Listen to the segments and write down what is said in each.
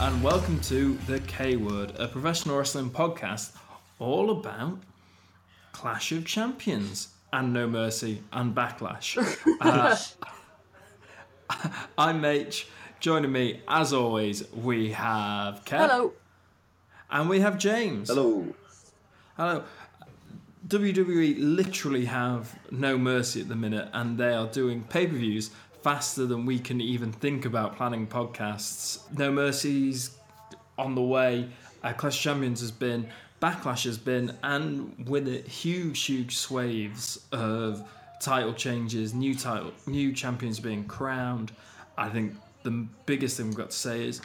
Hello there, and welcome to The K Word, a professional wrestling podcast all about Clash of Champions and No Mercy and Backlash. Uh, I'm Mage. Joining me, as always, we have Kev. Hello. And we have James. Hello. Hello. WWE literally have no mercy at the minute, and they are doing pay per views faster than we can even think about planning podcasts. No Mercy's on the way. Uh, Clash Champions has been, Backlash has been, and with it, huge, huge swaves of title changes, new title, new champions being crowned. I think the biggest thing we've got to say is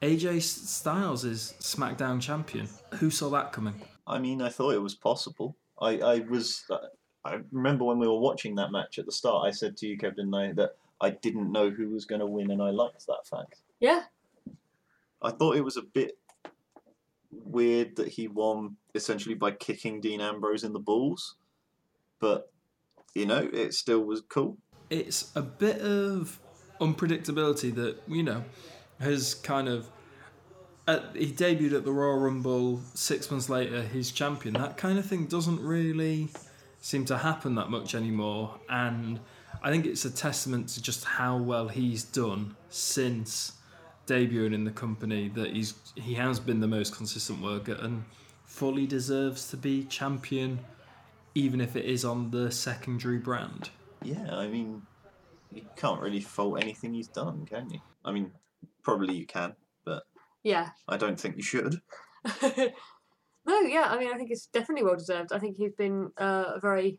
AJ Styles is SmackDown champion. Who saw that coming? I mean, I thought it was possible. I, I was. I remember when we were watching that match at the start. I said to you, Kevin, that I didn't know who was going to win, and I liked that fact. Yeah. I thought it was a bit weird that he won essentially by kicking Dean Ambrose in the balls, but you know, it still was cool. It's a bit of unpredictability that you know has kind of. At, he debuted at the Royal Rumble. Six months later, he's champion. That kind of thing doesn't really seem to happen that much anymore, and I think it's a testament to just how well he's done since debuting in the company. That he's he has been the most consistent worker and fully deserves to be champion, even if it is on the secondary brand. Yeah, I mean, you can't really fault anything he's done, can you? I mean, probably you can, but Yeah. I don't think you should. no, yeah, I mean, I think it's definitely well deserved. I think he's been uh, a very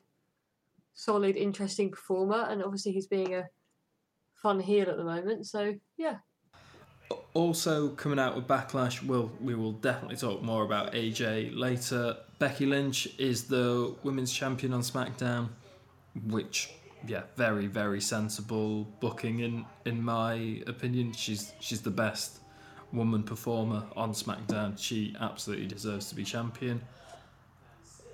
solid, interesting performer, and obviously he's being a fun heel at the moment. So, yeah. Also coming out with Backlash, we'll, we will definitely talk more about AJ later. Becky Lynch is the women's champion on SmackDown, which yeah, very very sensible booking in in my opinion. She's she's the best woman performer on SmackDown. She absolutely deserves to be champion.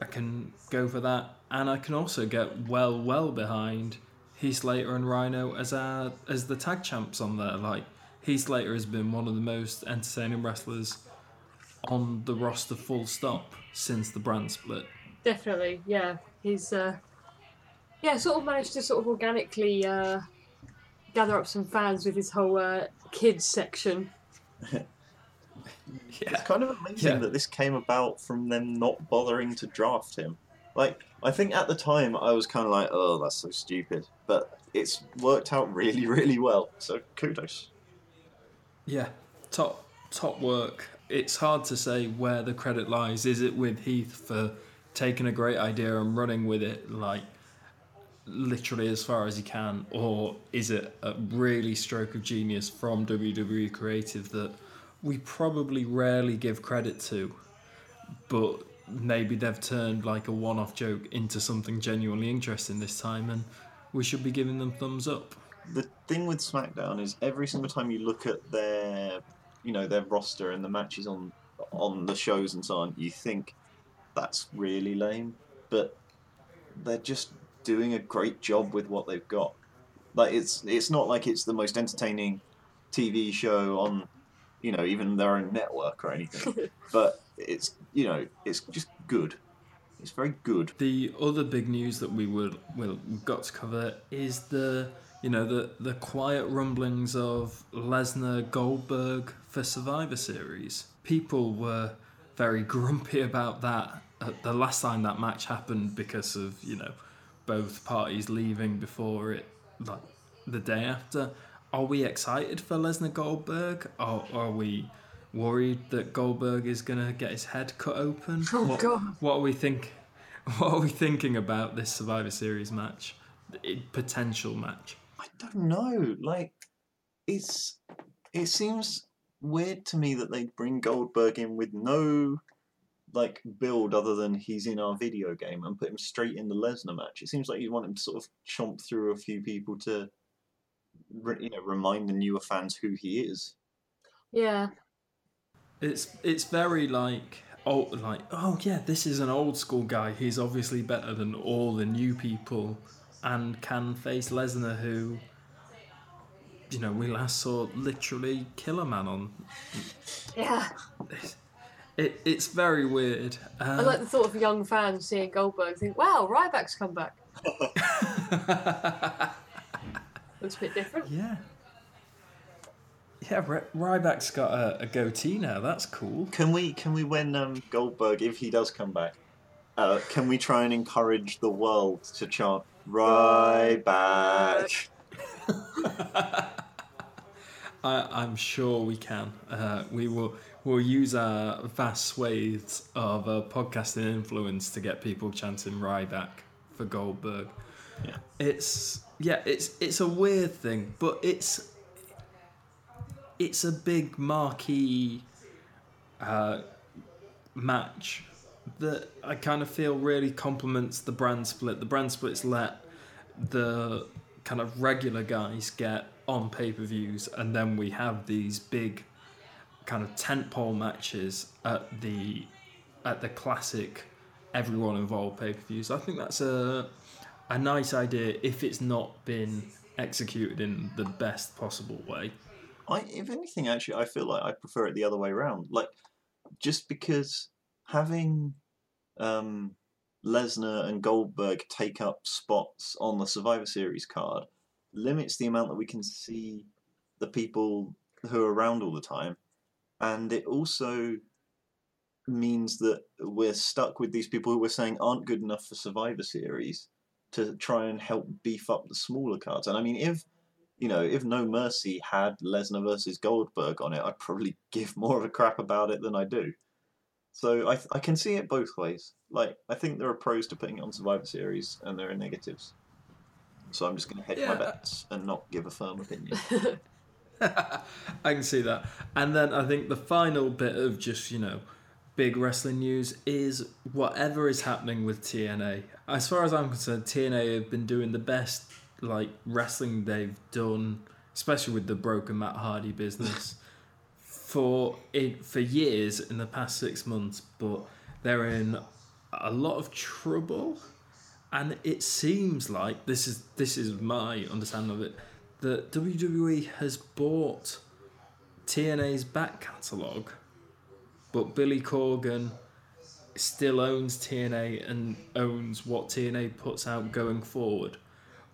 I can go for that, and I can also get well well behind Heath Slater and Rhino as our as the tag champs on there. Like Heath Slater has been one of the most entertaining wrestlers on the roster, full stop, since the brand split. Definitely, yeah. He's, uh, yeah, sort of managed to sort of organically uh, gather up some fans with his whole uh, kids section. It's kind of amazing Yeah. that this came about from them not bothering to draft him. Like, I think at the time I was kind of like, oh, that's so stupid. But it's worked out really, really well. So kudos. Yeah, top top work. It's hard to say where the credit lies. Is it with Heath for taking a great idea and running with it like literally as far as he can, or is it a really stroke of genius from WWE Creative that we probably rarely give credit to, but maybe they've turned like a one-off joke into something genuinely interesting this time, and we should be giving them thumbs up. The thing with SmackDown is every single time you look at their, you know, their roster and the matches on on the shows and so on, you think that's really lame, but they're just doing a great job with what they've got. Like it's it's not like it's the most entertaining TV show on, you know, even their own network or anything, but it's you know it's just good. It's very good. The other big news that we would will got to cover is the you know the the quiet rumblings of Lesnar Goldberg for Survivor Series. People were very grumpy about that at the last time that match happened because of you know both parties leaving before it like the day after. Are we excited for Lesnar Goldberg? Or are we worried that Goldberg is gonna get his head cut open? Oh, what, God. what are we think? What are we thinking about this Survivor Series match? The potential match. I don't know. Like, it's it seems weird to me that they bring Goldberg in with no like build other than he's in our video game and put him straight in the Lesnar match. It seems like you want him to sort of chomp through a few people to, you know, remind the newer fans who he is. Yeah. It's it's very like oh like oh yeah this is an old school guy. He's obviously better than all the new people, and can face Lesnar who you know, we last saw literally kill a Man on. Yeah. It, it's very weird. I like the thought of young fans seeing Goldberg think, wow, Ryback's come back. Looks a bit different. yeah. Yeah, Ry- Ryback's got a, a goatee now. That's cool. Can we can we when um, Goldberg if he does come back, uh, can we try and encourage the world to chant Ryback? I, I'm sure we can. Uh, we will we'll use our vast swathes of uh, podcasting influence to get people chanting Ryback for Goldberg. Yeah. It's yeah, it's it's a weird thing, but it's it's a big marquee uh, match that I kind of feel really complements the brand split. The brand splits let the kind of regular guys get on pay per views, and then we have these big kind of tentpole matches at the at the classic everyone involved pay per views. I think that's a a nice idea if it's not been executed in the best possible way. I, if anything, actually, I feel like I prefer it the other way around. Like, just because having um, Lesnar and Goldberg take up spots on the Survivor Series card limits the amount that we can see the people who are around all the time, and it also means that we're stuck with these people who we're saying aren't good enough for Survivor Series to try and help beef up the smaller cards. And I mean, if you know, if No Mercy had Lesnar versus Goldberg on it, I'd probably give more of a crap about it than I do. So I, I can see it both ways. Like, I think there are pros to putting it on Survivor Series, and there are negatives. So I'm just going to hedge my uh, bets and not give a firm opinion. I can see that. And then I think the final bit of just, you know, big wrestling news is whatever is happening with TNA. As far as I'm concerned, TNA have been doing the best like wrestling they've done, especially with the broken Matt Hardy business, for it for years in the past six months, but they're in a lot of trouble. And it seems like this is this is my understanding of it that WWE has bought TNA's back catalogue, but Billy Corgan still owns TNA and owns what TNA puts out going forward,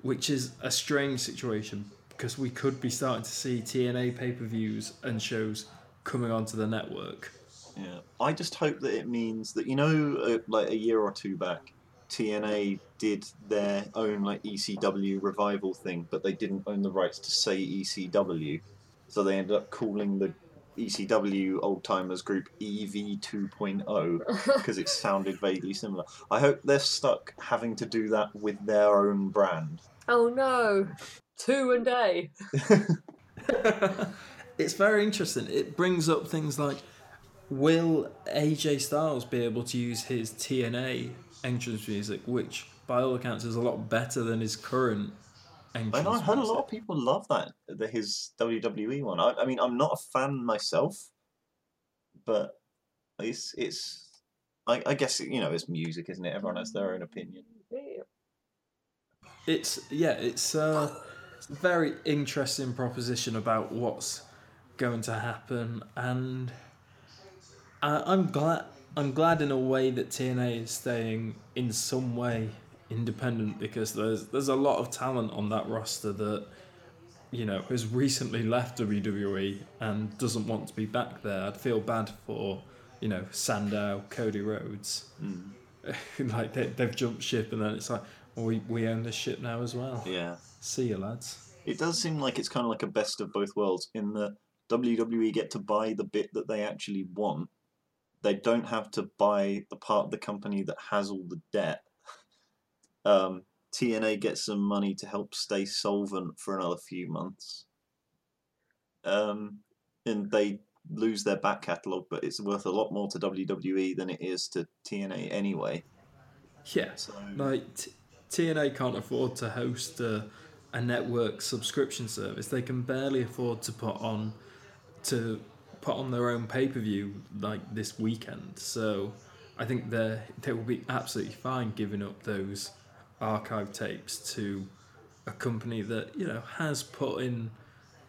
which is a strange situation because we could be starting to see TNA pay per views and shows coming onto the network. Yeah, I just hope that it means that you know, uh, like a year or two back, TNA did their own like ECW revival thing, but they didn't own the rights to say ECW, so they ended up calling the ECW old timers group EV 2.0 because it sounded vaguely similar. I hope they're stuck having to do that with their own brand. Oh no. Two and A. it's very interesting. It brings up things like will AJ Styles be able to use his TNA entrance music, which by all accounts is a lot better than his current entrance I know I heard a lot of people love that the, his WWE one. I, I mean, I'm not a fan myself, but it's it's. I, I guess you know it's music, isn't it? Everyone has their own opinion. It's yeah, it's uh, it's a very interesting proposition about what's going to happen, and I, I'm glad I'm glad in a way that TNA is staying in some way independent because there's there's a lot of talent on that roster that you know has recently left WWE and doesn't want to be back there. I'd feel bad for you know Sandow, Cody Rhodes, Mm. like they, they've jumped ship and then it's like we we own this ship now as well. Yeah, See you lads. it does seem like it's kind of like a best of both worlds. In the WWE get to buy the bit that they actually want. They don't have to buy the part of the company that has all the debt. Um, TNA gets some money to help stay solvent for another few months. Um, and they lose their back catalogue, but it's worth a lot more to WWE than it is to TNA anyway. Yeah, So like t- TNA can't afford to host a, a network subscription service. They can barely afford to put on to put on their own pay per view like this weekend. So I think they they will be absolutely fine giving up those archive tapes to a company that you know has put in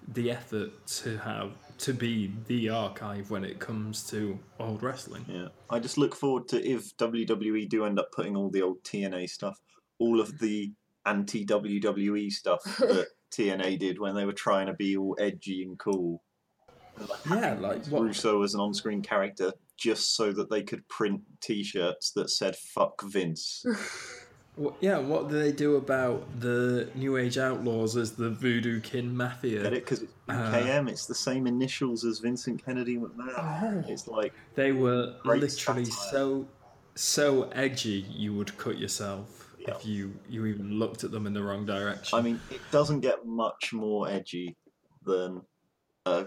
the effort to have to be the archive when it comes to old wrestling. Yeah, I just look forward to if WWE do end up putting all the old TNA stuff, all of the anti WWE stuff that TNA did when they were trying to be all edgy and cool. Like, Yeah, like what? Russo as an on-screen character just so that they could print T-shirts that said "fuck Vince." what yeah, what do they do about the New Age Outlaws as the Voodoo Kin Get Mafia? it? Because it's Uh, It's the same initials as Vincent Kennedy McMahon. Oh. It's like They were literally satire. so so edgy you would cut yourself Yeah. if you you even looked at them in the wrong direction. I mean, it doesn't get much more edgy than a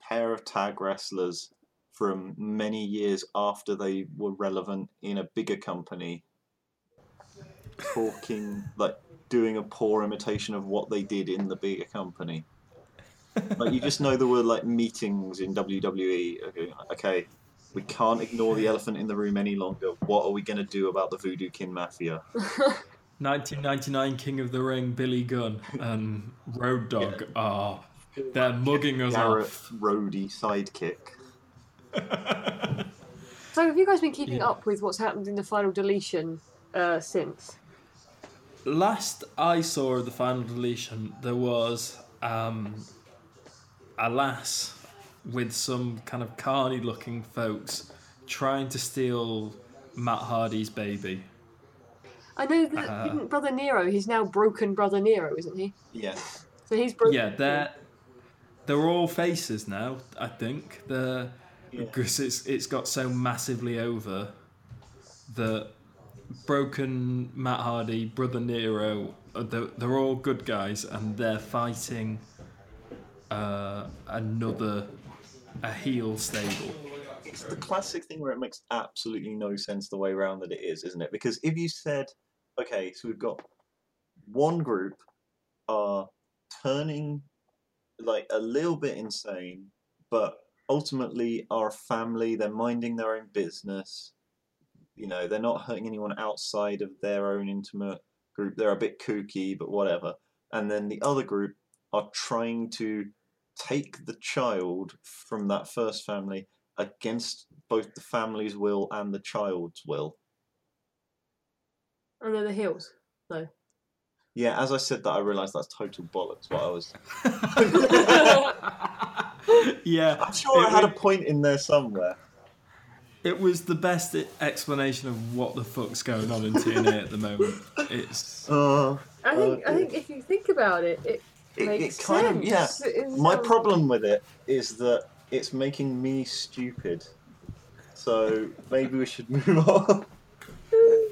pair of tag wrestlers from many years after they were relevant in a bigger company talking, like, doing a poor imitation of what they did in the bigger company. Like, you just know there were, like, meetings in WWE. Okay, okay we can't ignore the elephant in the room any longer. What are we going to do about the Voodoo Kin Mafia? 1999 King of the Ring, Billy Gunn and Road Dogg are they're mugging us Garrett off. Roadie sidekick. So have you guys been keeping Yeah. up with what's happened in the final deletion uh, since? Last I saw of the final deletion, there was um, a lass with some kind of carny looking folks trying to steal Matt Hardy's baby. I know that Uh, didn't Brother Nero, he's now broken Brother Nero, isn't he? Yeah. So he's broken. Yeah, they're they're all faces now. I think they're Yeah. because it's it's got so massively over that broken Matt Hardy, brother Nero, uh, they're, they're all good guys and they're fighting uh, another a heel stable. It's the classic thing where it makes absolutely no sense the way around that it is, isn't it? Because if you said, okay, so we've got one group are turning like a little bit insane, but ultimately are a family, they're minding their own business. You know, they're not hurting anyone outside of their own intimate group. They're a bit kooky, but whatever. And then the other group are trying to take the child from that first family against both the family's will and the child's will. And they're the heels. No. Yeah, as I said that, I realised that's total bollocks. What I was, yeah, I'm sure I it, had a point in there somewhere. it was the best explanation of what the fuck's going on in TNA at the moment. It's Uh, I think I think if you think about it, it, it, it kind of yeah. sense. It My sounds- problem with it is that it's making me stupid. So maybe we should move on.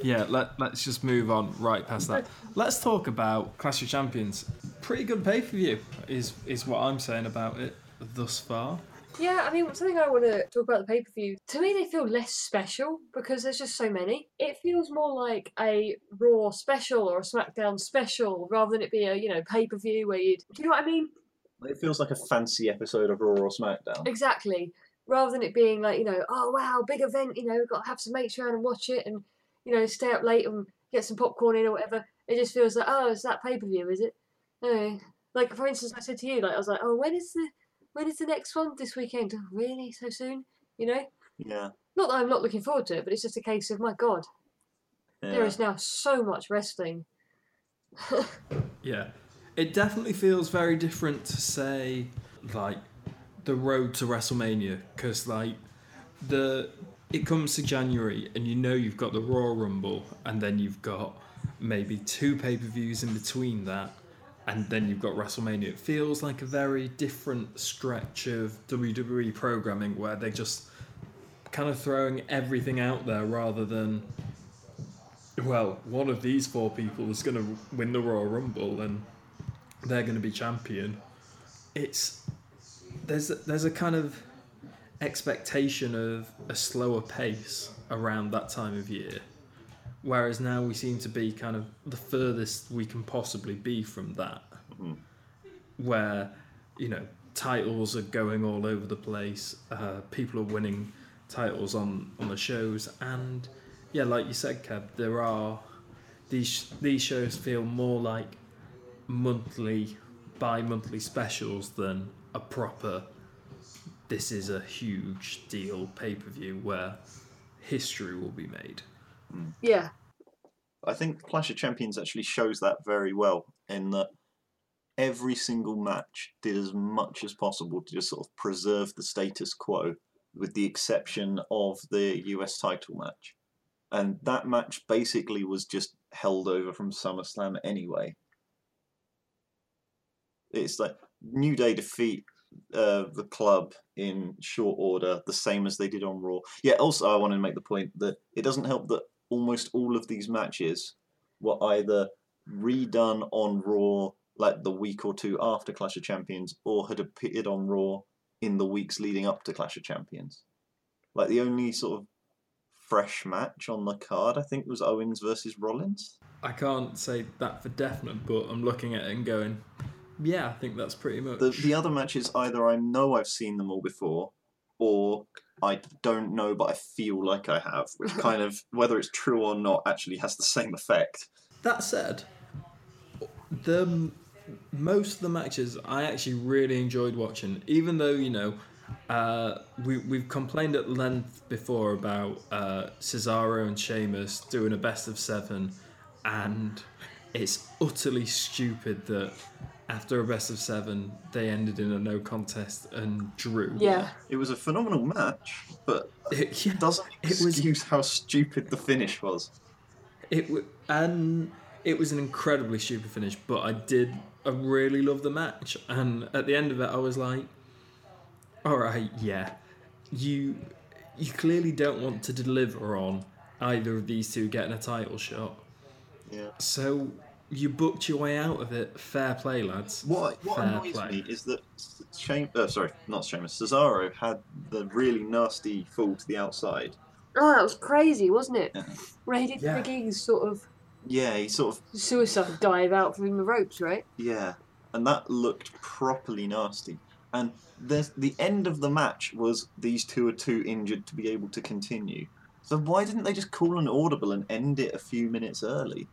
Yeah, let, let's just move on right past that. Let's talk about Clash of Champions. Pretty good pay per view, is, is what I'm saying about it thus far. Yeah, I mean, something I want to talk about the pay per view. To me, they feel less special because there's just so many. It feels more like a Raw special or a SmackDown special rather than it be a you know pay per view where you'd. Do you know what I mean? It feels like a fancy episode of Raw or SmackDown. Exactly. Rather than it being like you know, oh wow, big event. You know, we've got to have some mates around and watch it, and you know, stay up late and get some popcorn in or whatever. It just feels like, oh, it's that pay per view, is it? No. Like for instance, I said to you, like I was like, oh, when is the when is the next one this weekend? Oh, really, so soon? You know. Yeah. Not that I'm not looking forward to it, but it's just a case of my God, there yeah. is now so much wrestling. Yeah. It definitely feels very different to say, like, the road to WrestleMania, because, like, the. It comes to January, and you know you've got the Royal Rumble, and then you've got maybe two pay per views in between that, and then you've got WrestleMania. It feels like a very different stretch of WWE programming where they're just kind of throwing everything out there rather than, well, one of these four people is going to win the Royal Rumble and they're going to be champion. It's there's there's a kind of expectation of a slower pace around that time of year, whereas now we seem to be kind of the furthest we can possibly be from that, Mhm. where you know titles are going all over the place, uh, people are winning titles on on the shows, and yeah, like you said, Kev, there are these these shows feel more like monthly bi-monthly specials than a proper. This is a huge deal pay-per-view where history will be made. Yeah, I think Clash of Champions actually shows that very well in that every single match did as much as possible to just sort of preserve the status quo, with the exception of the US title match. And that match basically was just held over from SummerSlam anyway. It's like New Day defeat uh, the club in short order, the same as they did on Raw. Yeah, also, I want to make the point that it doesn't help that almost all of these matches were either redone on Raw like the week or two after Clash of Champions or had appeared on Raw in the weeks leading up to Clash of Champions. Like the only sort of fresh match on the card, I think, was Owens versus Rollins. I can't say that for definite, but I'm looking at it and going, yeah, I think that's pretty much. The the other matches either I know I've seen them all before, or I don't know but I feel like I have, which kind of whether it's true or not actually has the same effect. That said, the most of the matches I actually really enjoyed watching, even though you know uh, we we've complained at length before about uh, Cesaro and Sheamus doing a best of seven, and it's utterly stupid that after a best of seven they ended in a no contest and drew. yeah. It was a phenomenal match, but It, yeah, doesn't It was- excuse how stupid the finish was. It w- and it was an incredibly stupid finish, but I did. I really loved the match, and at the end of it, I was like, "All right, yeah, you you clearly don't want to deliver on either of these two getting a title shot, Yeah. so you booked your way out of it. Fair play, lads. What what Fair annoys play. me is that Shame, uh, sorry, not Sheamus, Cesaro had the really nasty fall to the outside. Oh, that was crazy, wasn't it? Yeah. Where he did Yeah. Big E's sort of Yeah, he sort of suicide dive out from the ropes, right? Yeah, and that looked properly nasty. And there's, the end of the match was these two are too injured to be able to continue. So why didn't they just call an audible and end it a few minutes early?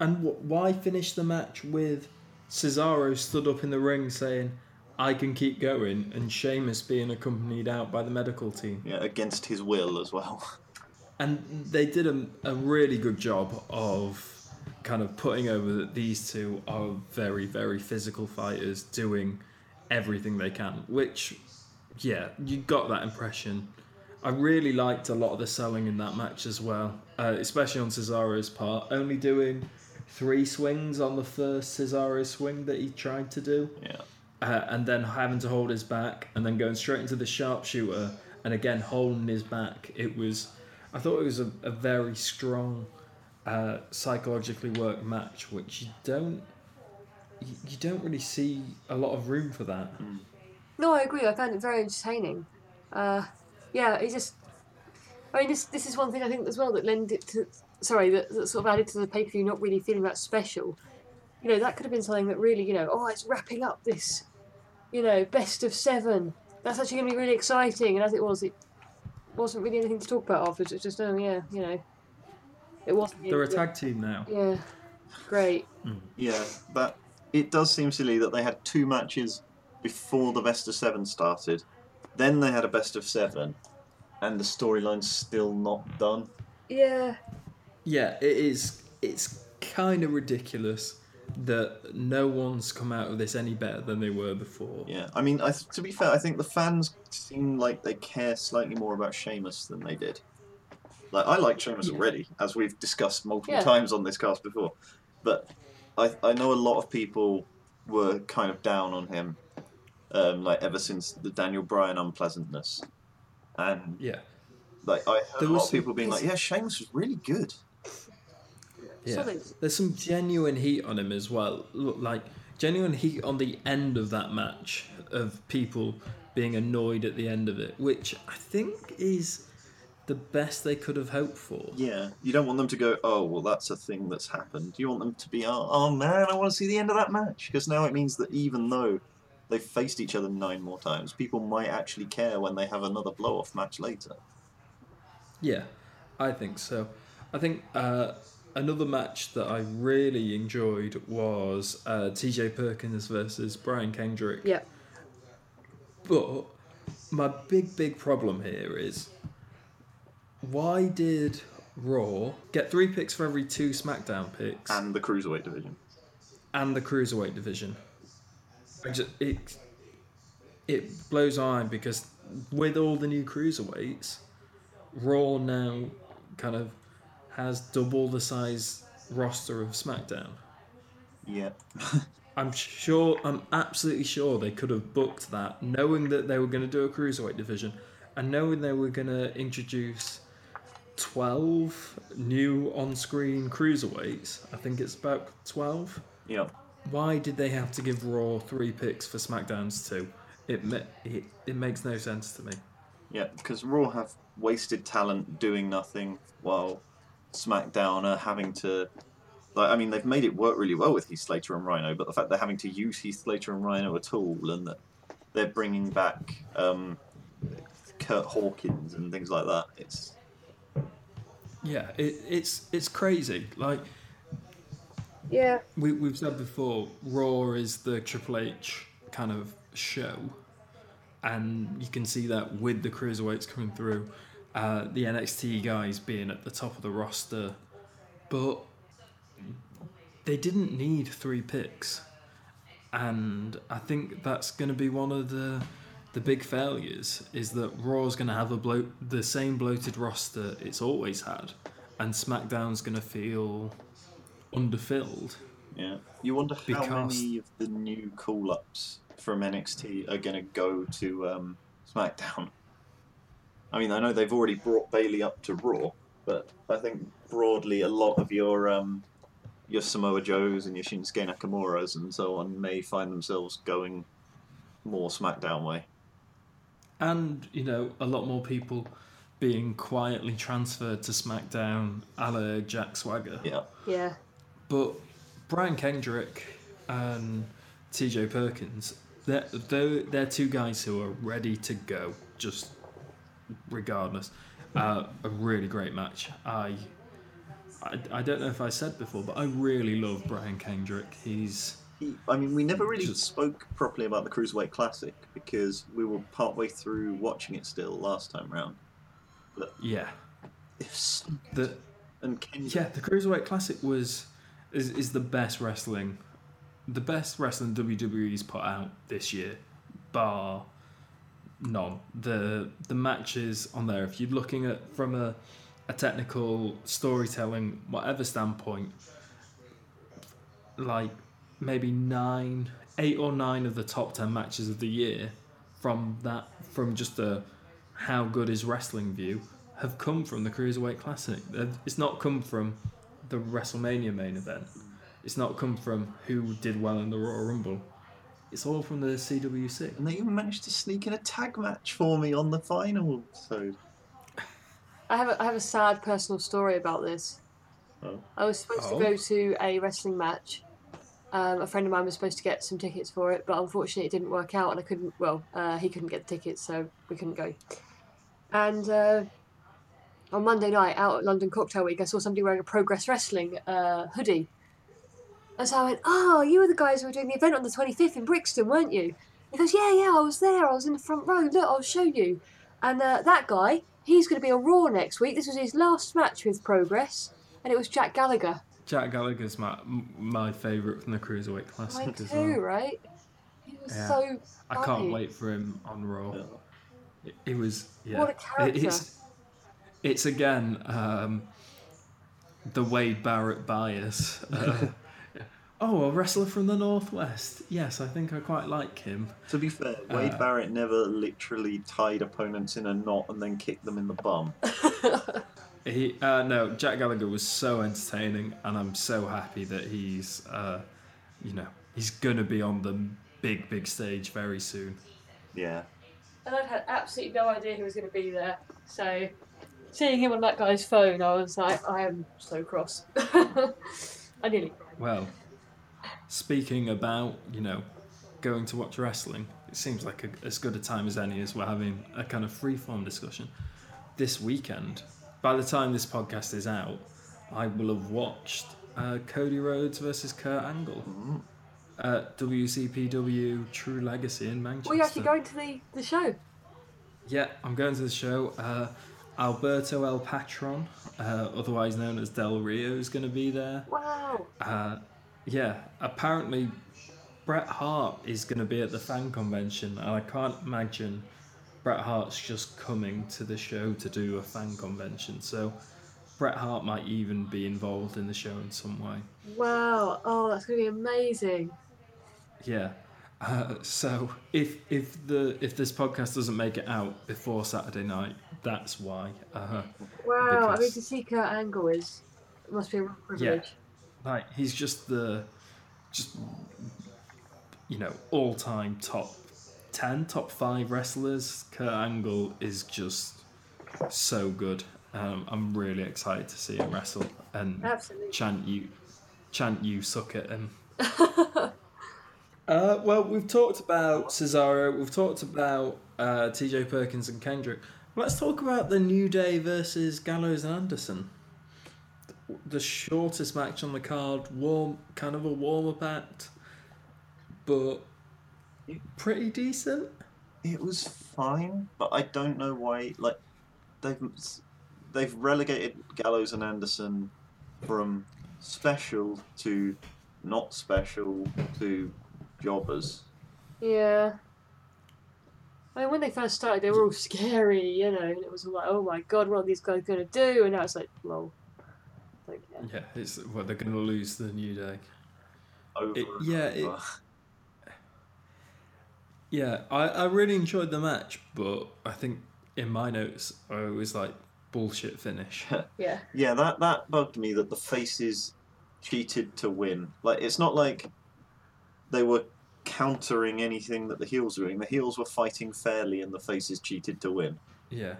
And wh- why finish the match with Cesaro stood up in the ring saying, "I can keep going," and Sheamus being accompanied out by the medical team? Yeah, against his will as well. And they did a, a really good job of kind of putting over that these two are very, very physical fighters doing everything they can, which, yeah, you got that impression. I really liked a lot of the selling in that match as well, uh, especially on Cesaro's part, only doing three swings on the first Cesaro swing that he tried to do Yeah. uh, and then having to hold his back, and then going straight into the sharpshooter, and again holding his back. It was, I thought it was a, a very strong, uh, psychologically worked match, which you don't, you, you don't really see a lot of room for that. No, I agree. I found it very entertaining. Uh, yeah, it just. I mean, this this is one thing I think as well that lends it to. Sorry, that, that sort of added to the pay per view not really feeling that special. You know, that could have been something that really, you know, oh, it's wrapping up this, you know, best of seven. That's actually going to be really exciting. And as it was, it wasn't really anything to talk about afterwards. It's just, oh, yeah, you know. It wasn't. They're a tag team now. Yeah. Great. Hmm. Yeah, that it does seem silly that they had two matches before the best of seven started. Then they had a best of seven, and the storyline's still not done. Yeah. Yeah, it is. It's kind of ridiculous that no one's come out of this any better than they were before. Yeah, I mean, I, th- to be fair, I think the fans seem like they care slightly more about Sheamus than they did. Like, I like Sheamus Yeah. already, as we've discussed multiple Yeah. times on this cast before. But I, I know a lot of people were kind of down on him, um, like ever since the Daniel Bryan unpleasantness, and Yeah. like I heard There a lot was of people being like, "Yeah, Sheamus was really good." Yeah. Solid. There's some genuine heat on him as well. Look, Like genuine heat on the end of that match of people being annoyed at the end of it, which I think is the best they could have hoped for. Yeah, you don't want them to go, "Oh, well, that's a thing that's happened." You want them to be, "Oh, oh man, I want to see the end of that match," because now it means that even though they've faced each other nine more times, people might actually care when they have another blow-off match later. Yeah, I think so. I think uh, another match that I really enjoyed was uh, TJ Perkins versus Brian Kendrick. Yeah. But my big, big problem here is why did Raw get three picks for every two SmackDown picks And the cruiserweight division. and the cruiserweight division? Just, it it blows my mind because with all the new cruiserweights, Raw now kind of has double the size roster of SmackDown. Yeah. I'm sure, I'm absolutely sure they could have booked that, knowing that they were going to do a cruiserweight division, and knowing they were going to introduce twelve new on-screen cruiserweights. I think it's about twelve. yeah. Why did they have to give Raw three picks for SmackDown's two? It ma- it, it makes no sense to me. Yeah, because Raw have wasted talent doing nothing while SmackDown are having to. Like, I mean, they've made it work really well with Heath Slater and Rhino, but the fact they're having to use Heath Slater and Rhino at all, and that they're bringing back um, Curt Hawkins and things like that, it's Yeah, it, it's it's crazy. Like Yeah. we, we've said before, Raw is the Triple H kind of show, and you can see that with the cruiserweights coming through, uh, the NXT guys being at the top of the roster, but they didn't need three picks, and I think that's going to be one of the the big failures is that Raw's going to have a blo- the same bloated roster it's always had, and SmackDown's going to feel underfilled. yeah. You wonder how Because- many of the new call-ups from NXT are going to go to um, SmackDown. I mean, I know they've already brought Bayley up to Raw, but I think broadly a lot of your um, your Samoa Joes and your Shinsuke Nakamura's and so on may find themselves going more SmackDown way. and you know a lot more people being quietly transferred to SmackDown, a la Jack Swagger. Yeah, Yeah. But Brian Kendrick and TJ Perkins, they're, they're, they're two guys who are ready to go, just regardless. Uh, a really great match. I, I I don't know if I said before, but I really love Brian Kendrick. He's he, I mean, we never really Just- spoke properly about the Cruiserweight Classic because we were partway through watching it still last time round. yeah. It's The and Kendrick, Yeah, the Cruiserweight Classic was is, is the best wrestling, the best wrestling WWE's put out this year, bar none. The the matches on there, if you're looking at from a a technical storytelling whatever standpoint, like maybe nine, eight or nine of the top ten matches of the year from that from just a how good is wrestling view have come from the Cruiserweight Classic. It's not come from the WrestleMania main event. It's not come from who did well in the Royal Rumble. It's all from the CWC. and they even managed to sneak in a tag match for me on the final. So I have a, I have a sad personal story about this. Oh. I was supposed Oh. to go to a wrestling match. Um, a friend of mine was supposed to get some tickets for it, but unfortunately it didn't work out, and I couldn't. Well, uh, he couldn't get the tickets, so we couldn't go. And uh, on Monday night, out at London Cocktail Week, I saw somebody wearing a Progress Wrestling uh, hoodie. And so I went, "Oh, you were the guys who were doing the event on the twenty fifth in Brixton, weren't you?" He goes, "Yeah, yeah, I was there. I was in the front row. Look, I'll show you." And uh, that guy, he's going to be on Raw next week. This was his last match with Progress, and it was Jack Gallagher. Jack Gallagher's my my favourite from the Cruiserweight Mine Classic as too, well. right? He was Yeah. so. I can't wait for him on Raw. It, it was yeah. What a It- character. it's it's again um, the Wade Barrett bias. Uh, oh, a wrestler from the northwest. Yes, I think I quite like him. to be fair, Wade Uh, Barrett never literally tied opponents in a knot and then kicked them in the bum. He uh, no, Jack Gallagher was so entertaining, and I'm so happy that he's uh, you know he's gonna be on the big big stage very soon. Yeah. And I'd had absolutely no idea he was going to be there. So, seeing him on that guy's phone, I was like, I am so cross. I nearly cried. Well, speaking about you know going to watch wrestling, it seems like a, as good a time as any as we're having a kind of free form discussion this weekend. By the time this podcast is out, I will have watched uh, Cody Rhodes versus Kurt Angle at WCPW True Legacy in Manchester. Well, you're actually going to the, the show. Yeah, I'm going to the show. Uh, Alberto El Patron, uh, otherwise known as Del Rio, is going to be there. Wow. Yeah, apparently Bret Hart is going to be at the fan convention, and I can't imagine Bret Hart's just coming to the show to do a fan convention. So Bret Hart might even be involved in the show in some way. Wow. Oh, that's going to be amazing. Yeah. Uh, so if if the if this podcast doesn't make it out before Saturday night, that's why. Uh, Wow. I mean, to see Kurt Angle is must be a real privilege. Like he's just the just you know all time top ten, top five wrestlers. Kurt Angle is just so good. Um, I'm really excited to see him wrestle and Absolutely. chant you chant you suck at him. Uh, well, we've talked about Cesaro, we've talked about uh, TJ Perkins and Kendrick. Let's talk about the New Day versus Gallows and Anderson. The shortest match on the card, warm, kind of a warm up act, but pretty decent. It was fine, but I don't know why. Like they've they've relegated Gallows and Anderson from special to not special to jobbers. Yeah. I mean, when they first started, they were all scary, you know, and it was all like, oh my god, what are these guys going to do? And now it's like, lol. Like, yeah. Yeah, it's well, they're going to lose the New Day. Over It- and yeah, it- Yeah, I, I really enjoyed the match, but I think in my notes I was like bullshit finish. Yeah. Yeah, that that bugged me that the faces cheated to win. Like it's not like they were countering anything that the heels were doing. The heels were fighting fairly, and the faces cheated to win. Yeah,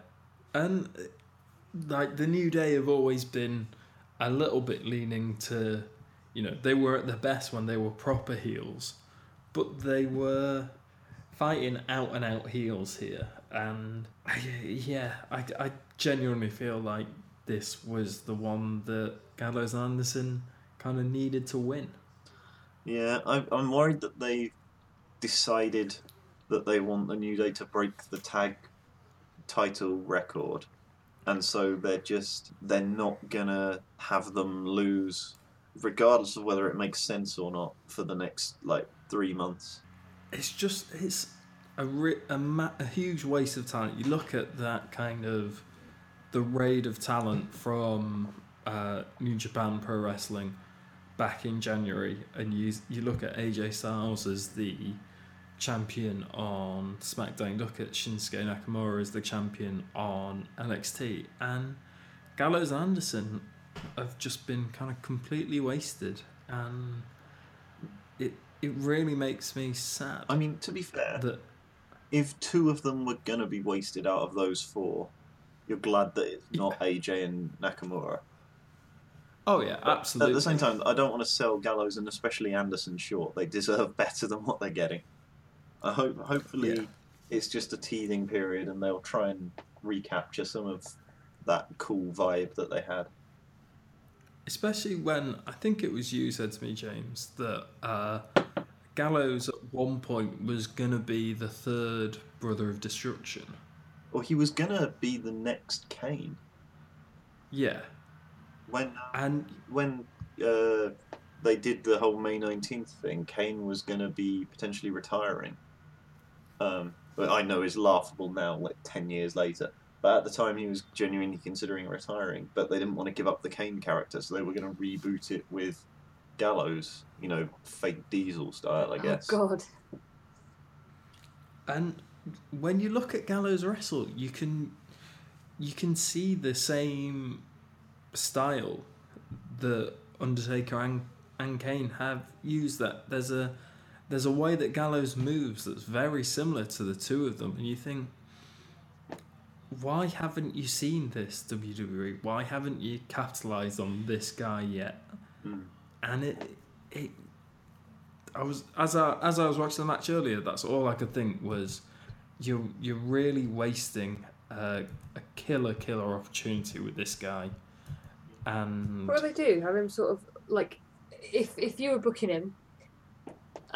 and like the New Day have always been a little bit leaning to, you know, they were at their best when they were proper heels, but they were fighting out and out heels here, and I, yeah, I, I genuinely feel like this was the one that Gallows and Anderson kind of needed to win. Yeah, I, I'm worried that they decided that they want the New Day to break the tag title record, and so they're just they're not gonna have them lose, regardless of whether it makes sense or not, for the next like three months. it's just it's a ri- a, ma- a huge waste of talent. You look at that kind of the raid of talent from uh, New Japan Pro Wrestling back in January, and you you look at AJ Styles as the champion on SmackDown. Look at Shinsuke Nakamura as the champion on NXT, and Gallows and Anderson have just been kind of completely wasted, and it it really makes me sad I mean, to be fair, that if two of them were gonna be wasted out of those four, you're glad that it's not AJ and Nakamura. oh yeah But absolutely At the same time, I don't want to sell Gallows and especially Anderson short. They deserve better than what they're getting. I hope, hopefully, Yeah. it's just a teething period, and they'll try and recapture some of that cool vibe that they had. especially when I think it was you said to me James that uh, Gallows at one point was gonna be the third brother of destruction Well, he was gonna be the next Kane yeah when and when uh, they did the whole May nineteenth thing. Kane was gonna be potentially retiring. Um, but I know is laughable now, like ten years later. But at the time, he was genuinely considering retiring. But they didn't want to give up the Kane character, so they were going to reboot it with Gallows. You know, fake Diesel style, I guess. Oh god. And when you look at Gallows wrestle, you can you can see the same style that Undertaker and, and Kane have used. That there's a there's a way that Gallows moves that's very similar to the two of them, and you think, why haven't you seen this WWE? Why haven't you capitalized on this guy yet? Mm. And it it I was as I as I was watching the match earlier. That's all I could think was, you're you're really wasting uh, a killer killer opportunity with this guy, and What do they do? Have him sort of like, if if you were booking him,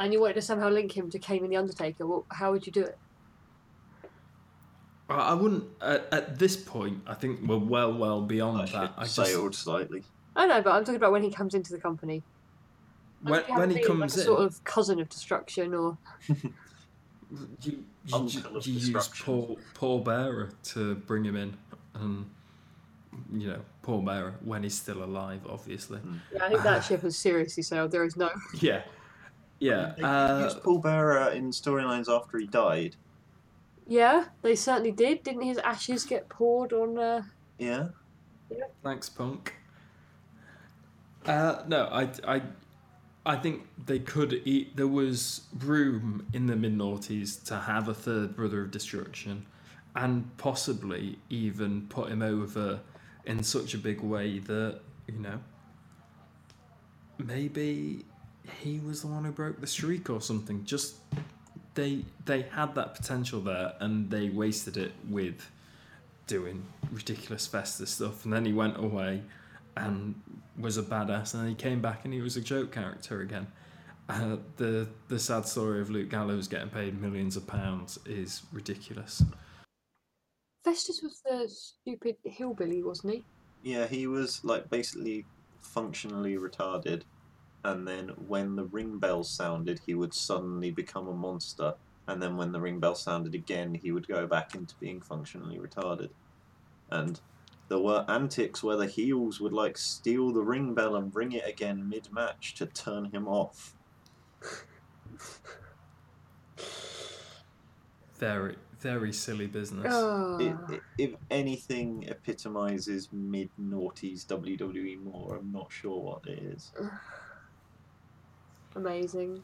and you wanted to somehow link him to Kane and the Undertaker, well, how would you do it? I I wouldn't at, at this point. I think we're well, well beyond Actually, that. I just sailed slightly. I know, but I'm talking about when he comes into the company. when, when he comes like a in, sort of cousin of destruction, or you, you, Uncle ju- of you use. Paul Paul Bearer to bring him in, and you know Paul Bearer when he's still alive, obviously. Hmm. yeah, I think that ship has seriously sailed. There is no. Yeah, yeah. They Uh, used Paul Bearer in storylines after he died. Yeah, they certainly did. Didn't his ashes get poured on? Uh... Yeah. Thanks, Punk. Uh, no, I, I, I think they could eat. There was room in the mid noughties to have a third Brother of Destruction, and possibly even put him over in such a big way that you know maybe he was the one who broke the streak or something. Just they they had that potential there, and they wasted it with doing ridiculous Festus stuff, and then he went away and was a badass, and then he came back and he was a joke character again. Uh, the the sad story of Luke Gallows getting paid millions of pounds is ridiculous. Festus was the stupid hillbilly, wasn't he? Yeah, he was like basically functionally retarded, and then when the ring bell sounded, he would suddenly become a monster, and then when the ring bell sounded again, he would go back into being functionally retarded. And there were antics where the heels would like steal the ring bell and ring it again mid match to turn him off. Very very silly business. Ah. Oh. It, it, if anything epitomizes mid noughties WWE more, I'm not sure what it is. Amazing.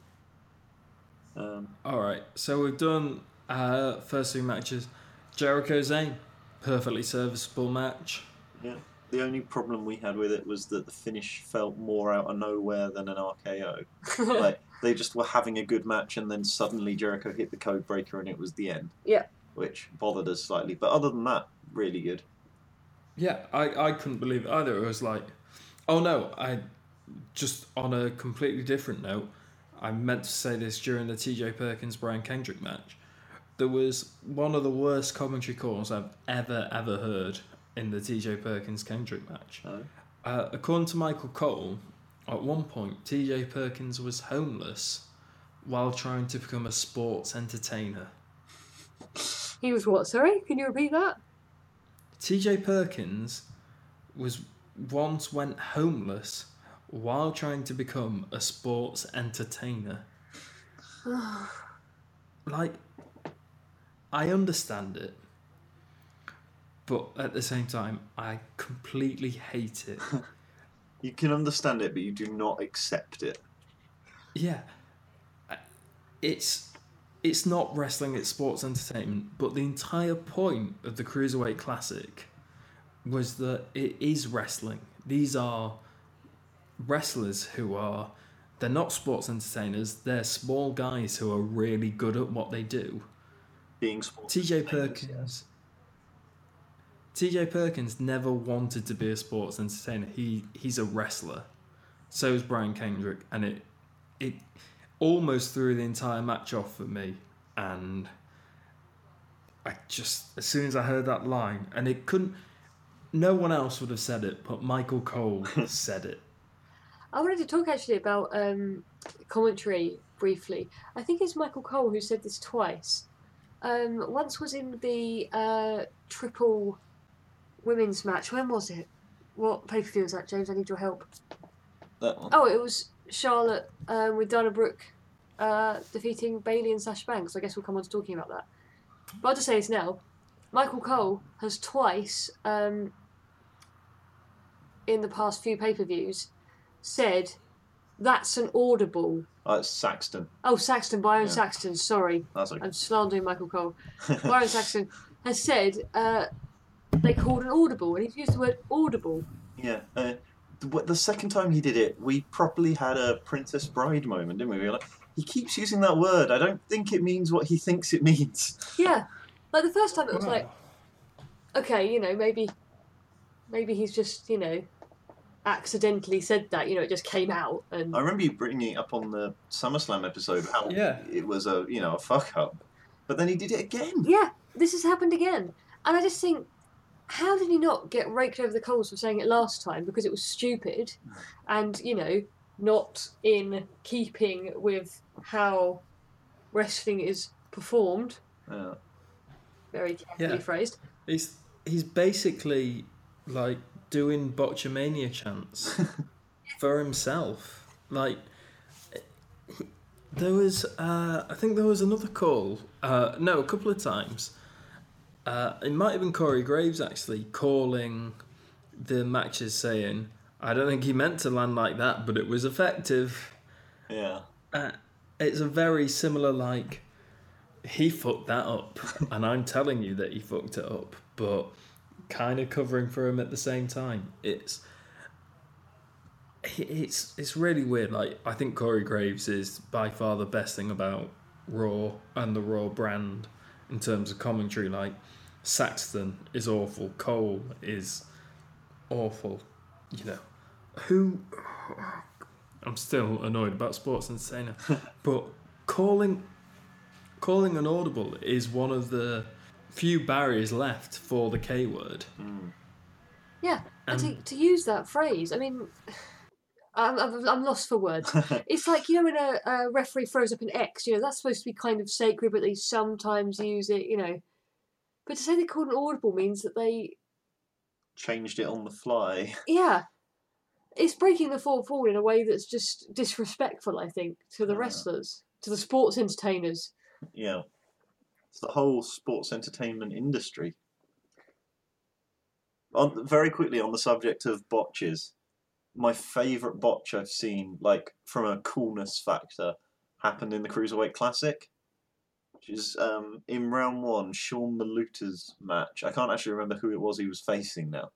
Um, All right, so we've done uh, first two matches. Jericho Zayn, perfectly serviceable match. Yeah. The only problem we had with it was that the finish felt more out of nowhere than an RKO. like they just were having a good match, and then suddenly Jericho hit the code breaker, and it was the end. Yeah. Which bothered us slightly, but other than that, really good. Yeah, I, I couldn't believe it either. It was like, oh no, I just on a completely different note, I meant to say this during the TJ Perkins Brian Kendrick match. There was one of the worst commentary calls I've ever, ever heard in the TJ Perkins Kendrick match. Oh. Uh, according to Michael Cole, at one point, TJ Perkins was homeless while trying to become a sports entertainer. he was what? Sorry, can you repeat that? TJ Perkins was once went homeless while trying to become a sports entertainer. like, I understand it, but at the same time, I completely hate it. You can understand it, but you do not accept it. yeah, it's it's not wrestling; it's sports entertainment. But the entire point of the Cruiserweight Classic was that it is wrestling. These are wrestlers who are they're not sports entertainers. They're small guys who are really good at what they do. Being sports TJ Perkins. TJ Perkins never wanted to be a sports entertainer. He he's a wrestler. So is Brian Kendrick, and it it almost threw the entire match off for me. And I just as soon as I heard that line, and it couldn't. No one else would have said it, but Michael Cole said it. I wanted to talk actually about um, commentary briefly. I think it's Michael Cole who said this twice. Um, once was in the uh, triple women's match. When was it? What pay per view was that, James? I need your help. That one. Oh, it was Charlotte um, with Dana Brooke uh, defeating Bayley and Sash Banks. I guess we'll come on to talking about that. But I'll just say this now. Michael Cole has twice, um, in the past few pay per views, said that's an audible. Oh, it's Saxton. Oh, Saxton, Byron Yeah. Saxton, sorry. That's okay. I'm slandering Michael Cole. Byron Saxton has said uh, they called an audible, and he's used the word audible. Yeah. Uh, the, the second time he did it, we properly had a Princess Bride moment, didn't we? We were like, he keeps using that word. I don't think it means what he thinks it means. Yeah. Like the first time it was like, okay, you know, maybe, maybe he's just, you know, accidentally said that. You know, it just came out, and I remember you bringing it up on the SummerSlam episode how Yeah. it was a you know a fuck up, but then he did it again. yeah, this has happened again. And I just think, how did he not get raked over the coals for saying it last time? Because it was stupid, and you know, not in keeping with how wrestling is performed. Yeah. Very carefully Yeah. phrased. He's he's basically like doing botchamania chants for himself. Like there was, uh, I think there was another call. Uh, no, a couple of times. Uh, it might have been Corey Graves actually calling the matches, saying, "I don't think he meant to land like that, but it was effective." Yeah. Uh, it's a very similar like he fucked that up and i'm telling you that he fucked it up but kind of covering for him at the same time. It's it's it's really weird like i think corey graves is by far the best thing about raw and the raw brand in terms of commentary. Like saxton is awful cole is awful you know. Who I'm still annoyed about Sports Entertainer, but calling calling an audible is one of the few barriers left for the K word. Yeah, and to, to use that phrase, I mean, I'm, I'm, I'm lost for words. it's like, you know, when a, a referee throws up an X, you know, that's supposed to be kind of sacred, but they sometimes use it, you know. But to say they called an audible means that they, Changed it on the fly. yeah, it's breaking the fourth wall in a way that's just disrespectful, I think, to the Yeah. wrestlers, to the sports entertainers. Yeah. It's the whole sports entertainment industry. On very quickly on the subject of botches, my favourite botch I've seen, like from a coolness factor, happened in the Cruiserweight Classic. Which is um, in round one, Sean Maluta's match. I can't actually remember who it was he was facing now.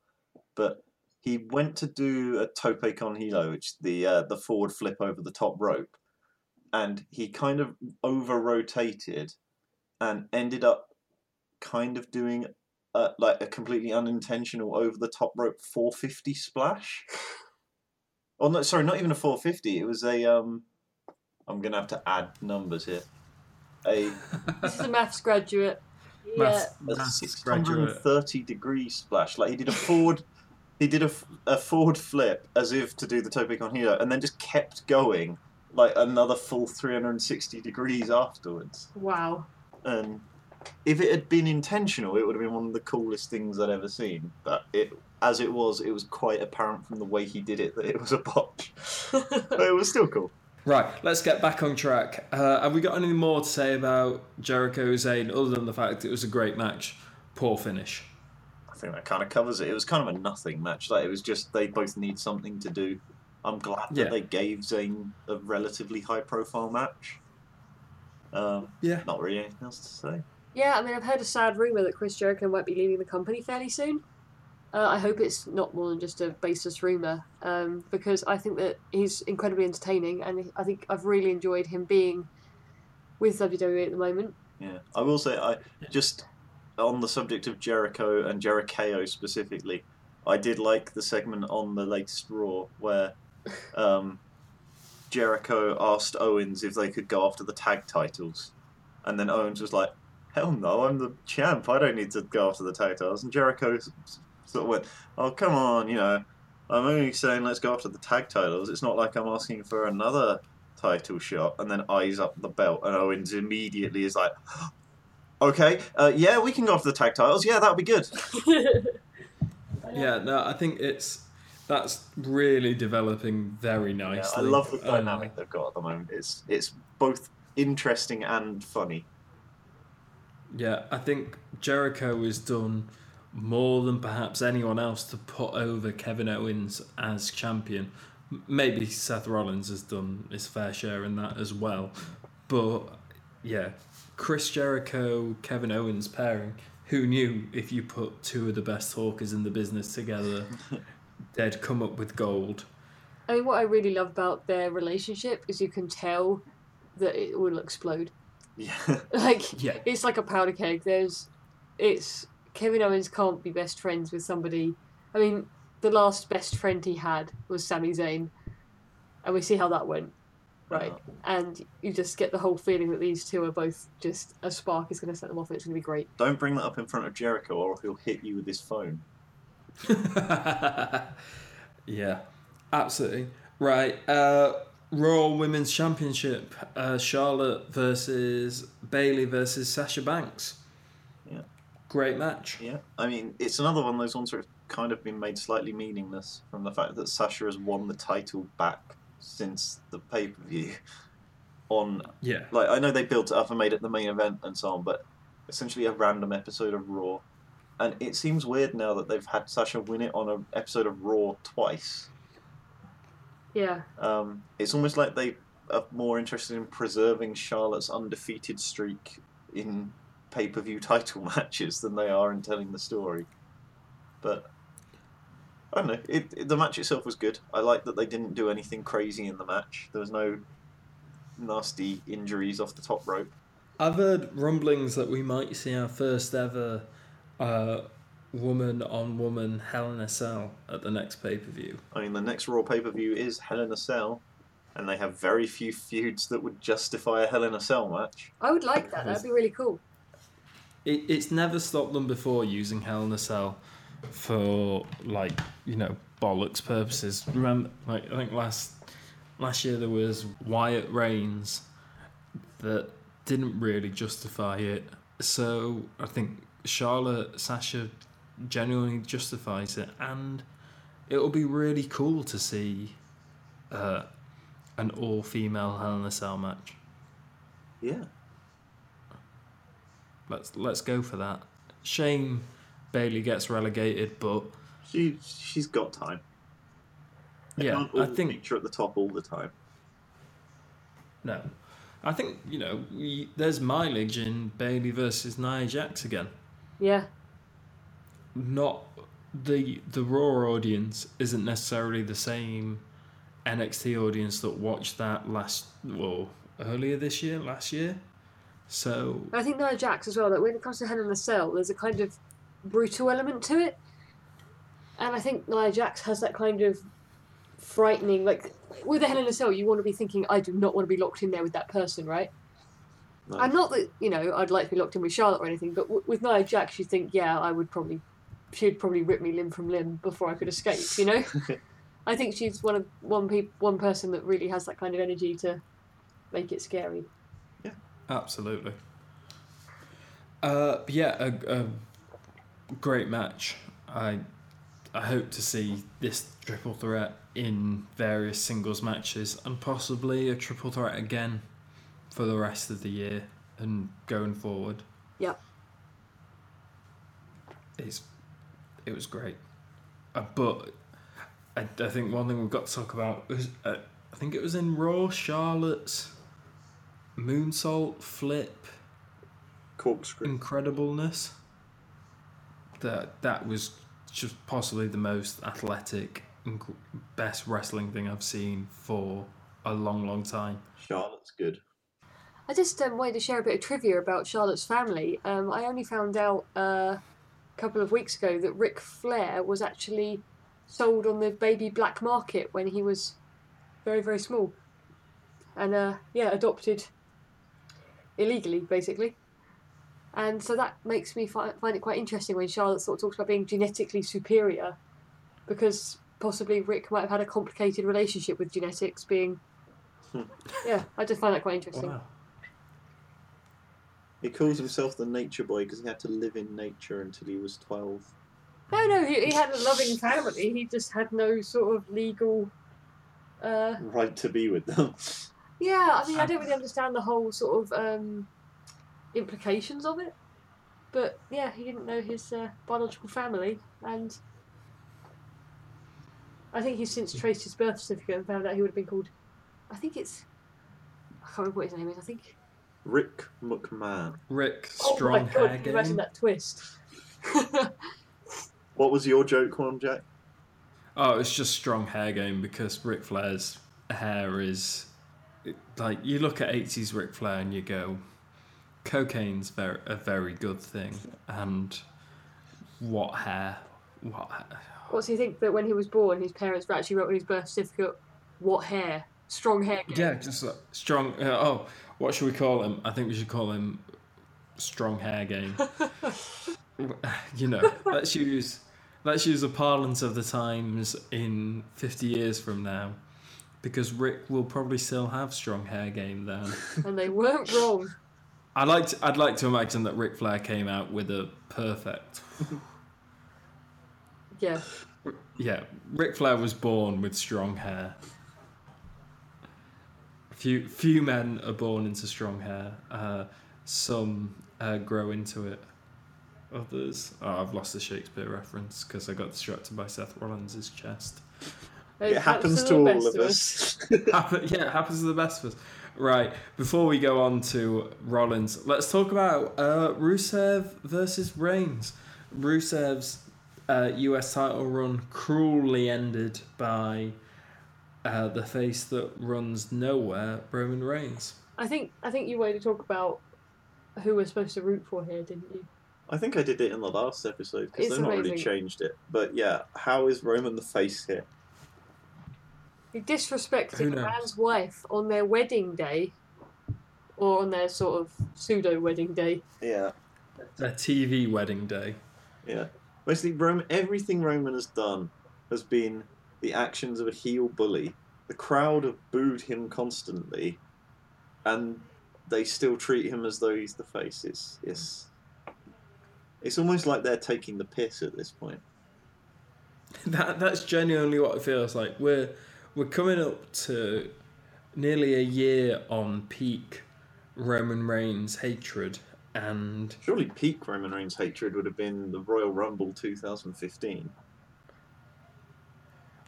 But he went to do a tope con hilo, which is the uh, the forward flip over the top rope, and he kind of over rotated and ended up kind of doing a, like a completely unintentional over the top rope 450 splash. Oh no, sorry, not even a 450. It was a um. I'm gonna have to add numbers here. A, This is a maths graduate. Yeah. Maths, a maths graduate. 630 degree splash. Like he did a forward. He did a, a forward flip as if to do the tope con hilo, and then just kept going like another full 360 degrees afterwards. Wow. And if it had been intentional, it would have been one of the coolest things I'd ever seen. But it, as it was, it was quite apparent from the way he did it that it was a botch. but it was still cool. Right, let's get back on track. Uh, have we got any more to say about Jericho Zayn other than the fact it was a great match? Poor finish. I think that kind of covers it. It was kind of a nothing match. Like it was just they both need something to do. I'm glad that Yeah. they gave Zayn a relatively high-profile match. Um, Yeah. not really anything else to say. Yeah, I mean, I've heard a sad rumour that Chris Jericho might be leaving the company fairly soon. Uh, I hope it's not more than just a baseless rumour, um, because I think that he's incredibly entertaining, and I think I've really enjoyed him being with WWE at the moment. Yeah, I will say I just on the subject of Jericho and Jericho specifically, I did like the segment on the latest Raw where um, Jericho asked Owens if they could go after the tag titles, and then Owens was like, "Hell no, I'm the champ. I don't need to go after the tag titles." And Jericho s- s- sort of went, "Oh come on, you know, I'm only saying let's go after the tag titles. It's not like I'm asking for another." title shot and then eyes up the belt and Owens immediately is like okay uh, yeah we can go after the tag titles yeah that'll be good Yeah, no, I think it's that's really developing very Yeah, nicely. I love the Uh, dynamic they've got at the moment it's it's both interesting and funny Yeah, I think Jericho has done more than perhaps anyone else to put over Kevin Owens as champion. Maybe Seth Rollins has done his fair share in that as well. But yeah, Chris Jericho, Kevin Owens pairing. Who knew if you put two of the best talkers in the business together, they'd come up with gold. I mean, what I really love about their relationship is you can tell that it will explode. yeah Like, Yeah. it's like a powder keg. There's, it's Kevin Owens can't be best friends with somebody. I mean, the last best friend he had was Sami Zayn, and we see how that went, right? Uh, And you just get the whole feeling that these two are both just a spark is going to set them off, and it's going to be great. don't bring that up in front of Jericho, or he'll hit you with his phone. yeah, absolutely. Right. Uh, Raw Women's Championship. Uh, Charlotte versus Bayley versus Sasha Banks. Yeah. Great match. Yeah, I mean, it's another one of those ones where it's kind of been made slightly meaningless from the fact that Sasha has won the title back since the pay per view. On Yeah. like, I know they built it up and made it the main event and so on, but essentially a random episode of Raw, and it seems weird now that they've had Sasha win it on an episode of Raw twice. Yeah, Um, it's almost like they are more interested in preserving Charlotte's undefeated streak in pay per view title matches than they are in telling the story. But I don't know. It, it- the match itself was good. I like that they didn't do anything crazy in the match. There was no nasty injuries off the top rope. I've heard rumblings that we might see our first ever uh, woman on woman Hell in a Cell at the next pay per view. I mean, the next Raw pay per view is Hell in a Cell, and they have very few feuds that would justify a Hell in a Cell match. I would like that. That'd be really cool. It, it's never stopped them before using Hell in a Cell for like you know bollocks purposes. Remember, like I think last last year there was Wyatt Reigns that didn't really justify it. So I think Charlotte Sasha genuinely justifies it, and it'll be really cool to see uh, an all female Hell in a Cell match. Yeah. Let's let's go for that. Shame Bayley gets relegated, but She, she's got time. They yeah, I think feature at the top all the time. no. I think you know we, there's mileage in Bayley versus Nia Jax again. Yeah, Not the the Raw audience isn't necessarily the same NXT audience that watched that last well earlier this year, last year. So I think Nia Jax as well. That when it comes to Hell in a Cell, there's a kind of brutal element to it, and I think Nia Jax has that kind of frightening. Like with a Hell in a Cell, you want to be thinking, I do not want to be locked in there with that person, right? No. And not that you know I'd like to be locked in with Charlotte or anything, but w- with Nia Jax, you think, yeah, I would probably, she'd probably rip me limb from limb before I could escape. You know, I think she's one of one peop one person that really has that kind of energy to make it scary. Yeah, absolutely. Uh, yeah, a, a great match. I I hope to see this triple threat in various singles matches and possibly a triple threat again for the rest of the year and going forward. Yep. It's it was great, uh, but I, I think one thing we've got to talk about is uh, I think it was in Raw Charlotte's moonsault flip Corkscrew. incredibleness. That that was just possibly the most athletic and best wrestling thing I've seen for a long, long time. Charlotte's good. I just um, wanted to share a bit of trivia about Charlotte's family. Um, I only found out uh, a couple of weeks ago that Ric Flair was actually sold on the baby black market when he was very, very small. And uh, yeah, adopted illegally, basically. And so that makes me fi- find it quite interesting when Charlotte sort of talks about being genetically superior, because possibly Ric might have had a complicated relationship with genetics, being. Hmm. Yeah, I just find that quite interesting. He calls himself the nature boy because he had to live in nature until he was 12. No, no, he, he had a loving family. He just had no sort of legal. Uh, Right to be with them. yeah, I mean, I don't really understand the whole sort of um, implications of it. But yeah, he didn't know his uh, biological family, and I think he's since traced his birth certificate and found out he would have been called. I think it's. I can't remember what his name is. I think. Rick McMahon. Rick, oh strong my hair god! Can you imagine game. that twist? What was your joke, Quan Jack? Oh, it's just strong hair game because Ric Flair's hair is like you look at eighties Ric Flair and you go, cocaine's very a very good thing, and what hair what? Hair? What's he think that when he was born, his parents actually wrote on his birth certificate, "What hair? Strong hair." game." Yeah, just like strong. Uh, oh, what should we call him? I think we should call him Strong Hair Game. you know, let's use let's use the parlance of the times in fifty years from now, because Ric will probably still have Strong Hair Game then. and they weren't wrong. I like to, I'd like to imagine that Ric Flair came out with a perfect. Yeah, Yeah, Ric Flair was born with strong hair. Few few men are born into strong hair. Uh, some uh, grow into it. Others, oh, I've lost the Shakespeare reference because I got distracted by Seth Rollins' chest. It happens to the all best of us. Happen, yeah, it happens to the best of us. Right, before we go on to Rollins, let's talk about uh, Rusev versus Reigns. Rusev's uh, US title run cruelly ended by uh, the face that runs nowhere, Roman Reigns. I think I think you wanted to talk about who we're supposed to root for here, didn't you? I think I did it in the last episode because It's they've not really changed it. But yeah, how is Roman the face here? He Who disrespected a man's wife on their wedding day, or on their sort of pseudo wedding day. Yeah, Their TV wedding day. yeah. Basically, Roman, everything Roman has done has been the actions of a heel bully. The crowd have booed him constantly, and they still treat him as though he's the face. It's it's it's almost like they're taking the piss at this point. That that's genuinely what it feels like. We're we're coming up to nearly a year on peak Roman Reigns hatred, and Surely peak Roman Reigns hatred would have been the Royal Rumble 2015.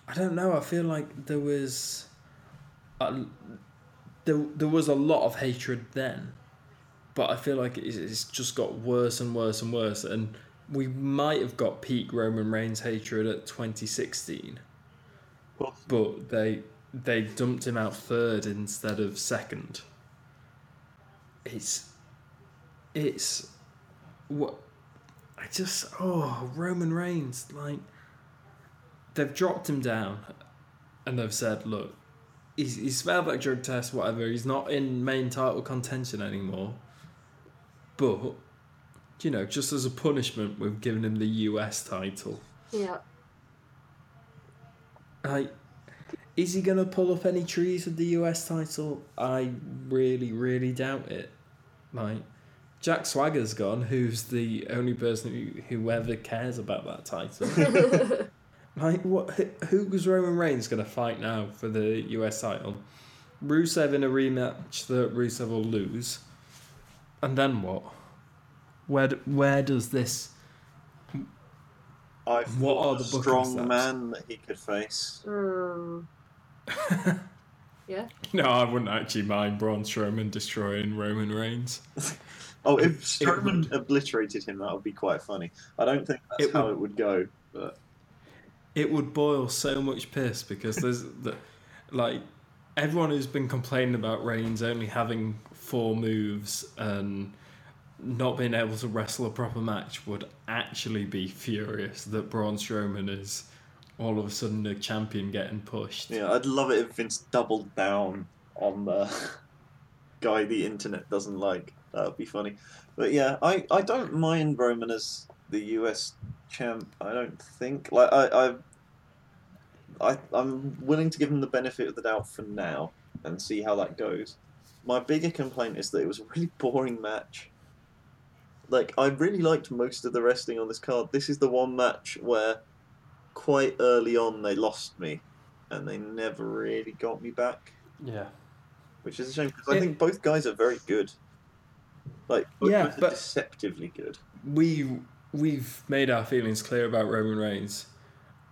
I don't know. I feel like there was a, there there was a lot of hatred then, but I feel like it's, it's just got worse and worse and worse, and we might have got peak Roman Reigns hatred at 2016, Well, but they they dumped him out third instead of second. It's it's what I just oh Roman Reigns like they've dropped him down and they've said look he's he's failed that drug test whatever he's not in main title contention anymore but you know just as a punishment we've given him the US title Yeah, like is he gonna pull up any trees with the US title? I really, really doubt it. Like Jack Swagger's gone, who's the only person who, who ever cares about that title. like what? Who was Roman Reigns gonna fight now for the US title? Rusev in a rematch that Rusev will lose, and then what? Where d- where does this? I What are the strong stats? man that he could face. Mm. yeah. No, I wouldn't actually mind Braun Strowman destroying Roman Reigns. Oh, if It Strowman obliterated him, that would be quite funny. I don't think that's It how would- it would go, but it would boil so much piss because there's the like everyone who's been complaining about Reigns only having four moves and not being able to wrestle a proper match would actually be furious that Braun Strowman is all of a sudden a champion getting pushed. yeah, I'd love it if Vince doubled down on the guy the internet doesn't like. That would be funny. But yeah, I, I don't mind Roman as the US champ. I don't think like I I. I, I'm willing to give him the benefit of the doubt for now and see how that goes. My bigger complaint is that it was a really boring match. Like, I really liked most of the wrestling on this card. This is the one match where quite early on they lost me and they never really got me back, Yeah. which is a shame because I think both guys are very good. Like, both Yeah, guys are but- deceptively good. we we've made our feelings clear about Roman Reigns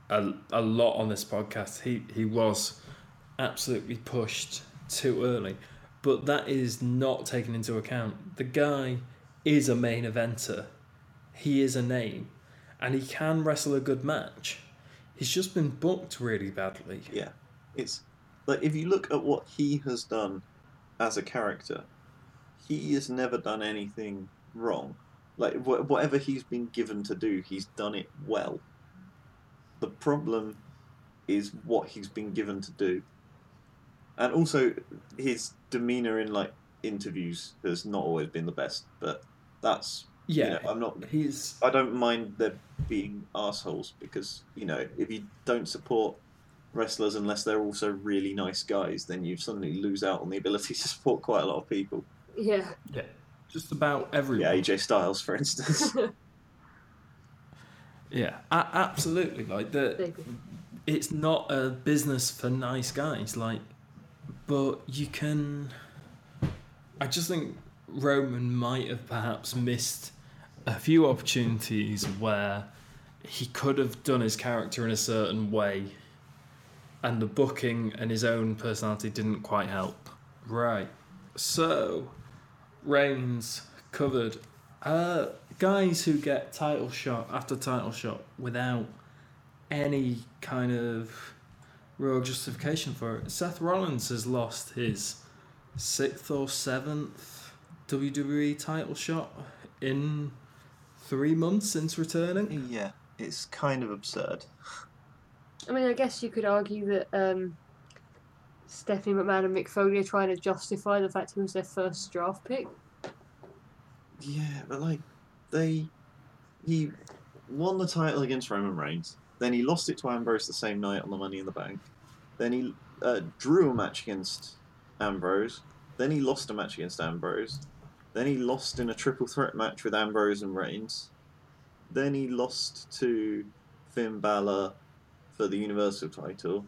a, a lot on this podcast. He he was absolutely pushed too early, but that is not taken into account. The guy is a main eventer. He is a name, and he can wrestle a good match. He's just been booked really badly. Yeah, it's like if you look at what he has done as a character, he has never done anything wrong. Like wh- whatever he's been given to do, he's done it well. The problem is what he's been given to do, and also his demeanor in like interviews has not always been the best. But that's you Yeah, know, I'm not. he's I don't mind there being assholes because you know if you don't support wrestlers unless they're also really nice guys, then you suddenly lose out on the ability to support quite a lot of people. Yeah. yeah, just about everyone. Yeah, AJ Styles, for instance. Yeah, a- absolutely. Like the, it's not a business for nice guys. Like, but you can. I just think Roman might have perhaps missed a few opportunities where he could have done his character in a certain way, and the booking and his own personality didn't quite help. Right. So, Reigns covered. Uh, guys who get title shot after title shot without any kind of real justification for it. Seth Rollins has lost his sixth or seventh WWE title shot in three months since returning. yeah, it's kind of absurd. I mean, I guess you could argue that um, Stephanie McMahon and Mick Foley are trying to justify the fact he was their first draft pick. Yeah, but like they, he won the title against Roman Reigns. Then he lost it to Ambrose the same night on the Money in the Bank. Then he uh, drew a match against Ambrose. Then he lost a match against Ambrose. Then he lost in a triple threat match with Ambrose and Reigns. Then he lost to Finn Balor for the Universal title.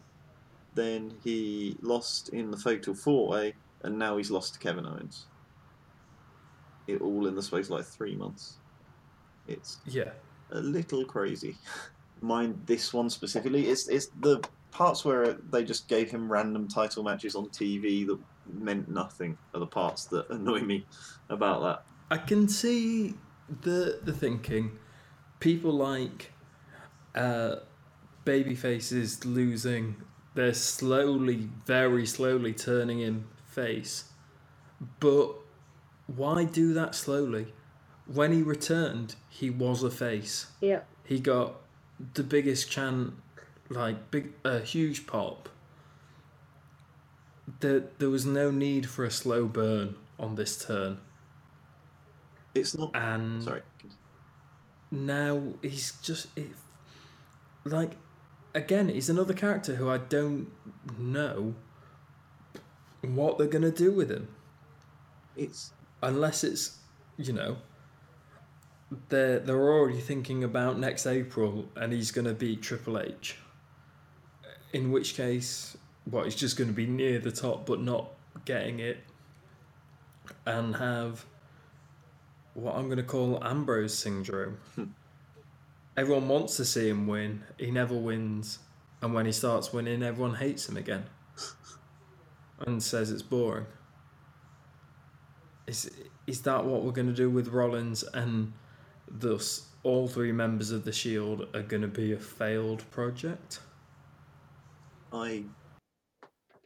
Then he lost in the Fatal Four Way, and now he's lost to Kevin Owens it all in the space of like three months. It's Yeah. a little crazy. Mind this one specifically, it's it's the parts where they just gave him random title matches on TV that meant nothing are the parts that annoy me about that. I can see the the thinking. People like uh, baby faces losing. They're slowly, very slowly turning him face. But why do that slowly? When he returned, he was a face. Yeah. He got the biggest chant, like big, a huge pop. There, there was no need for a slow burn on this turn, It's not. and Sorry. now he's just it, like again he's another character who I don't know what they're gonna do with him. It's unless it's you know they're they're already thinking about next April and he's gonna be Triple H. In which case what he's just gonna be near the top but not getting it. And have what I'm gonna call Ambrose syndrome hmm. Everyone wants to see him win. He never wins, and when he starts winning, everyone hates him again, and says it's boring. Is is that what we're going to do with Rollins, and thus all three members of the Shield are going to be a failed project? I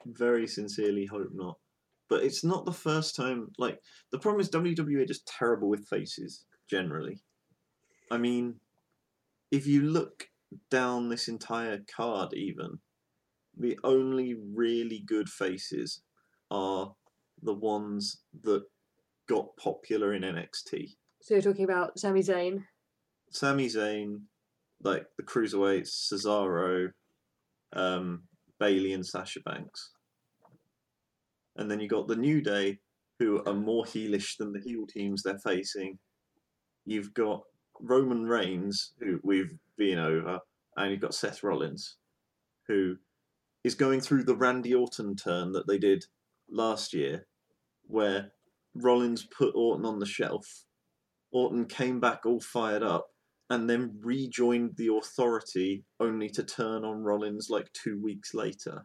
very sincerely hope not. But it's not the first time. Like the problem is WWE are just terrible with faces generally. I mean, if you look down this entire card, even the only really good faces are the ones that got popular in NXT. So you're talking about Sami Zayn. Sami Zayn, like the cruiserweights, Cesaro, um, Bayley, and Sasha Banks. And then you got the New Day, who are more heelish than the heel teams they're facing. You've got Roman Reigns, who we've been over, and you've got Seth Rollins, who is going through the Randy Orton turn that they did last year, where Rollins put Orton on the shelf. Orton came back all fired up and then rejoined the authority only to turn on Rollins like two weeks later.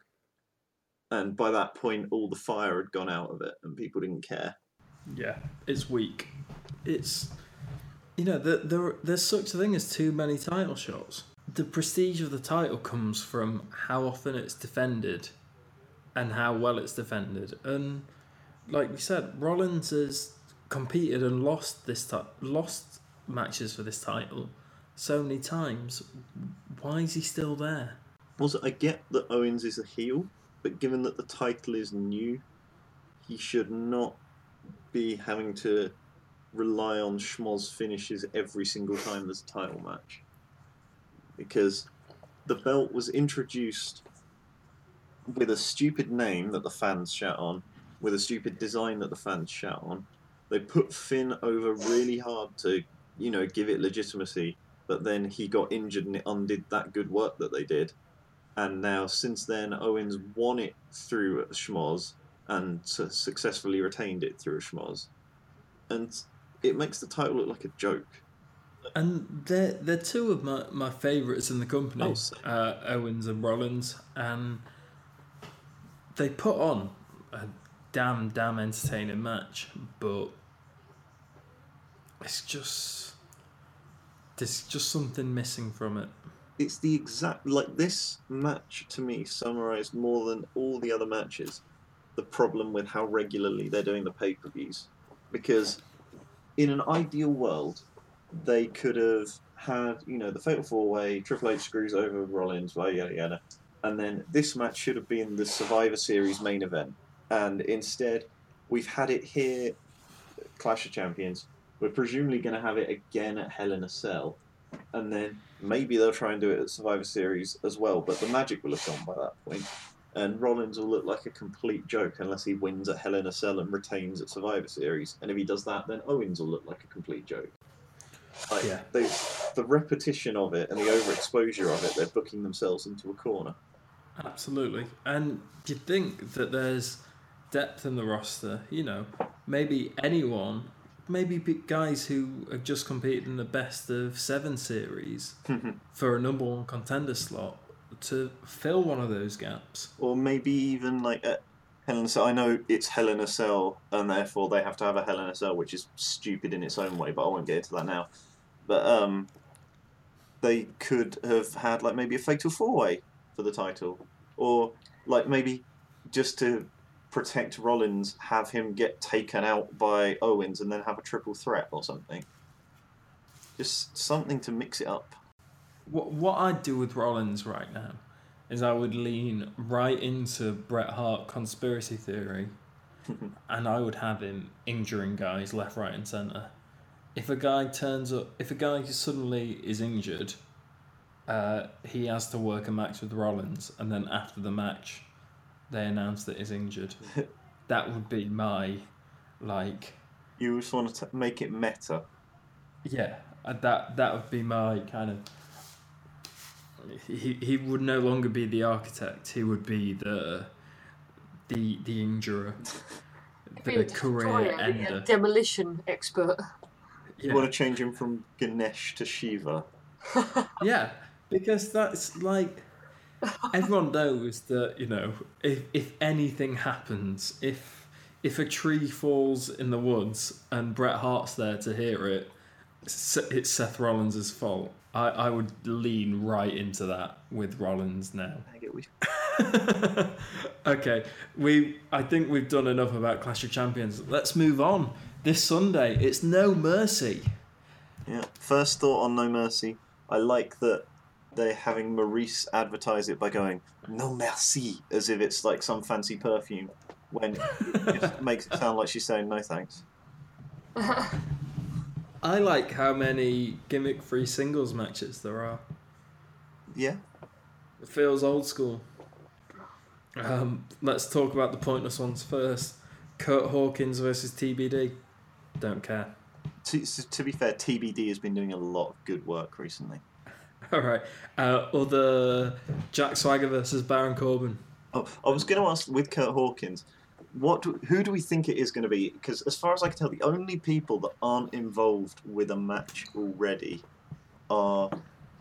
And by that point, all the fire had gone out of it and people didn't care. Yeah, it's weak. It's you know there, there there's such a thing as too many title shots. The prestige of the title comes from how often it's defended, and how well it's defended. And like we said, Rollins has competed and lost this ti- lost matches for this title so many times. why is he still there? Also, I get that Owens is a heel, but given that the title is new, he should not be having to rely on schmoz finishes every single time there's a title match. Because the belt was introduced with a stupid name that the fans shout on, with a stupid design that the fans shout on. They put Finn over really hard to, you know, give it legitimacy, but then he got injured and it undid that good work that they did. And now, since then, Owens won it through a schmoz and successfully retained it through a schmoz. And it makes the title look like a joke. And they're they're two of my, my favourites in the company, Oh, uh, Owens and Rollins, and they put on a damn damn entertaining match, but it's just there's just something missing from it. It's the exact like this match to me summarized more than all the other matches the problem with how regularly they're doing the pay per views. Because in an ideal world, they could have had, you know, the Fatal Four Way, Triple H screws over Rollins, yada yada yada. And then this match should have been the Survivor Series main event. And instead, we've had it here, Clash of Champions. We're presumably going to have it again at Hell in a Cell. And then maybe they'll try and do it at Survivor Series as well, but the magic will have gone by that point. And Rollins will look like a complete joke unless he wins at Hell in a Cell and retains at Survivor Series. And if he does that, then Owens will look like a complete joke. Like, Yeah. they, the repetition of it and the overexposure of it, they're booking themselves into a corner. Absolutely. And do you think that there's depth in the roster? You know, maybe anyone, maybe guys who have just competed in the best of seven series for a number one contender slot to fill one of those gaps. or maybe even like a Cell. I know it's a Cell, and therefore they have to have a a Cell, which is stupid in its own way. But I won't get into that now. But um, they could have had like maybe a Fatal Four Way for the title, or like maybe just to protect Rollins, have him get taken out by Owens, and then have a triple threat or something. Just something to mix it up. What what I'd do with Rollins right now is I would lean right into Bret Hart conspiracy theory, and I would have him injuring guys left, right, and center. If a guy turns up, if a guy suddenly is injured, uh, he has to work a match with Rollins, and then after the match, they announce that he's injured. that would be my, like, You just want to make it meta. yeah, uh, that that would be my kind of. He he would no longer be the architect. He would be the the the injurer, the career destroyer, a ender. demolition expert. You Yeah. want to change him from Ganesh to Shiva. yeah, because that's like everyone knows that you know if if anything happens, if if a tree falls in the woods and Bret Hart's there to hear it, it's it's Seth Rollins' fault. I, I would lean right into that with Rollins now. I get we okay, we I think we've done enough about Clash of Champions. Let's move on. This Sunday, it's No Mercy. Yeah. First thought on No Mercy. I like that they're having Maryse advertise it by going No Mercy as if it's like some fancy perfume, when it just makes it sound like she's saying no thanks. I like how many gimmick-free singles matches there are. Yeah. It feels old school. Um, let's talk about the pointless ones first. Curt Hawkins versus TBD. Don't care. To, to be fair, TBD has been doing a lot of good work recently. All right. Uh, other Jack Swagger versus Baron Corbin. Oh, I was going to ask with Curt Hawkins, what do, who do we think it is going to be? Because as far as I can tell, the only people that aren't involved with a match already are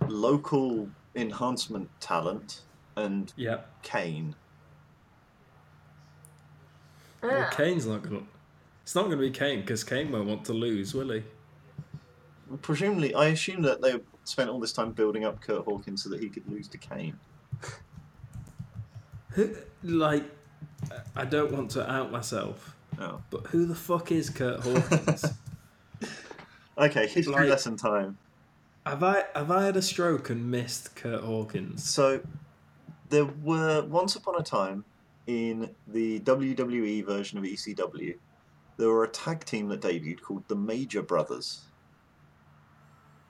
local enhancement talent and Yep. Kane. Ah. Well, Yeah. Kane's not gonna. It's not gonna be Kane because Kane won't want to lose, will he? Presumably, I assume that they spent all this time building up Curt Hawkins so that he could lose to Kane. Who like? I don't want to out myself, Oh. but who the fuck is Curt Hawkins? Okay, history Like- lesson time. Have I have I had a stroke and missed Curt Hawkins? So there were once upon a time in the WWE version of ECW, there were a tag team that debuted called the Major Brothers.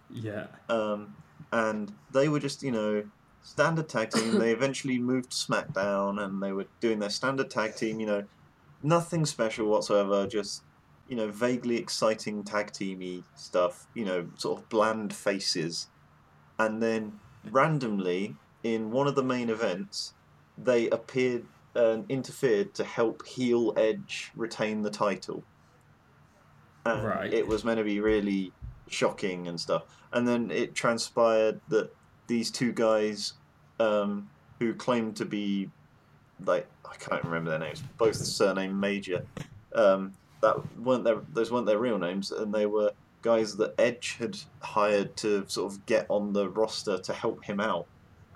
Yeah. Um, and they were just, you know, standard tag team. they eventually moved to SmackDown and they were doing their standard tag team, you know, nothing special whatsoever, just, you know, vaguely exciting tag teamy stuff, you know, sort of bland faces. And then randomly, in one of the main events, they appeared and interfered to help heel Edge retain the title. And Right. it was meant to be really shocking and stuff. And then it transpired that these two guys, um, who claimed to be, like I can't remember their names, both surname Major, um, that weren't their those weren't their real names, and they were guys that Edge had hired to sort of get on the roster to help him out.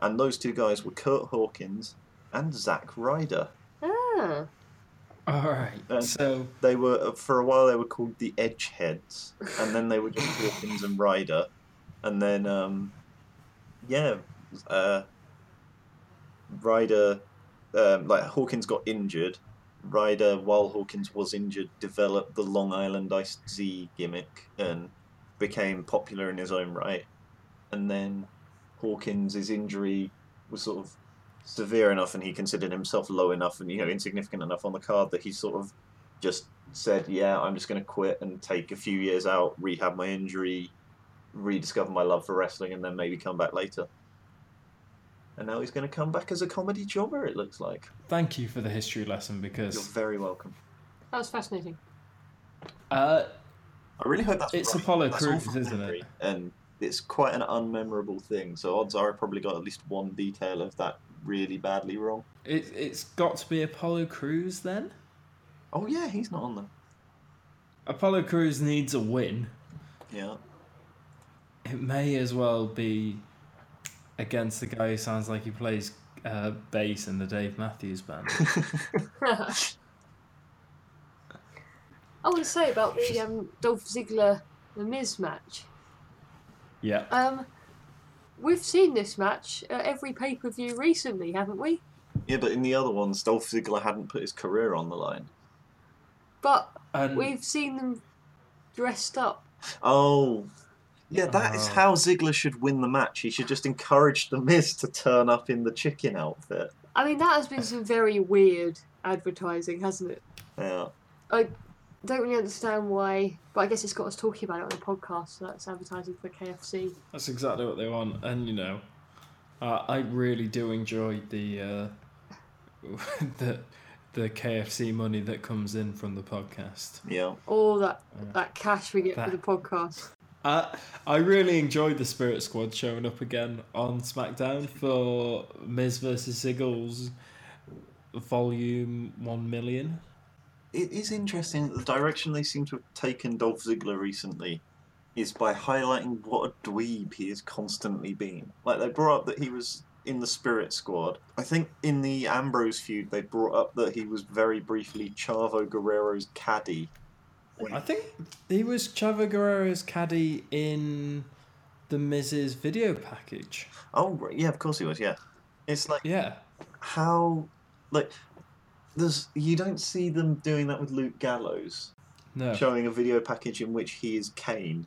And those two guys were Curt Hawkins and Zack Ryder. Ah. All right. Uh, so They were for a while they were called the Edgeheads, and then they were just Hawkins and Ryder, and then um, yeah, uh, Ryder, um, like Hawkins got injured. Ryder, while Hawkins was injured, developed the Long Island Ice Z gimmick and became popular in his own right. And then Hawkins' injury was sort of severe enough, and he considered himself low enough and you know insignificant enough on the card that he sort of just said, "Yeah, I'm just going to quit and take a few years out, rehab my injury, rediscover my love for wrestling, and then maybe come back later." And now he's going to come back as a comedy jobber. It looks like. thank you for the history lesson because. You're very welcome. That was fascinating. uh, I really hope that's. It's right. Apollo That's Crews, isn't memory, it? And it's quite an unmemorable thing. So odds are I probably got at least one detail of that really badly wrong. it, it's got to be Apollo Crews then. Oh yeah, he's not on there. Apollo Crews needs a win. Yeah. It may as well be against the guy who sounds like he plays uh, bass in the Dave Matthews Band. I want to say about the um, Dolph Ziggler The Miz match. yeah. Um, we've seen this match at every pay per view recently, haven't we? Yeah, but in the other ones, Dolph Ziggler hadn't put his career on the line. But And we've seen them dressed up. Oh. Yeah, that is Oh. how Ziggler should win the match. He should just encourage The Miz to turn up in the chicken outfit. I mean, that has been some very weird advertising, hasn't it? Yeah. I don't really understand why, but I guess it's got us talking about it on the podcast, so that's advertising for KFC. that's exactly what they want. And you know, uh, I really do enjoy the uh, the the KFC money that comes in from the podcast. Yeah. All that Yeah. that cash we get That- for the podcast. I really enjoyed the Spirit Squad showing up again on SmackDown for Miz versus Ziggles Volume One Million. It is interesting that the direction they seem to have taken Dolph Ziggler recently is by highlighting what a dweeb he has constantly been. Like they brought up that he was in the Spirit Squad. I think in the Ambrose feud they brought up that he was very briefly Chavo Guerrero's caddy. I think he was Chavo Guerrero's caddy in the Miz's video package. Oh yeah, of course he was. Yeah, it's like Yeah. how like there's you don't see them doing that with Luke Gallows, No. showing a video package in which he is Kane,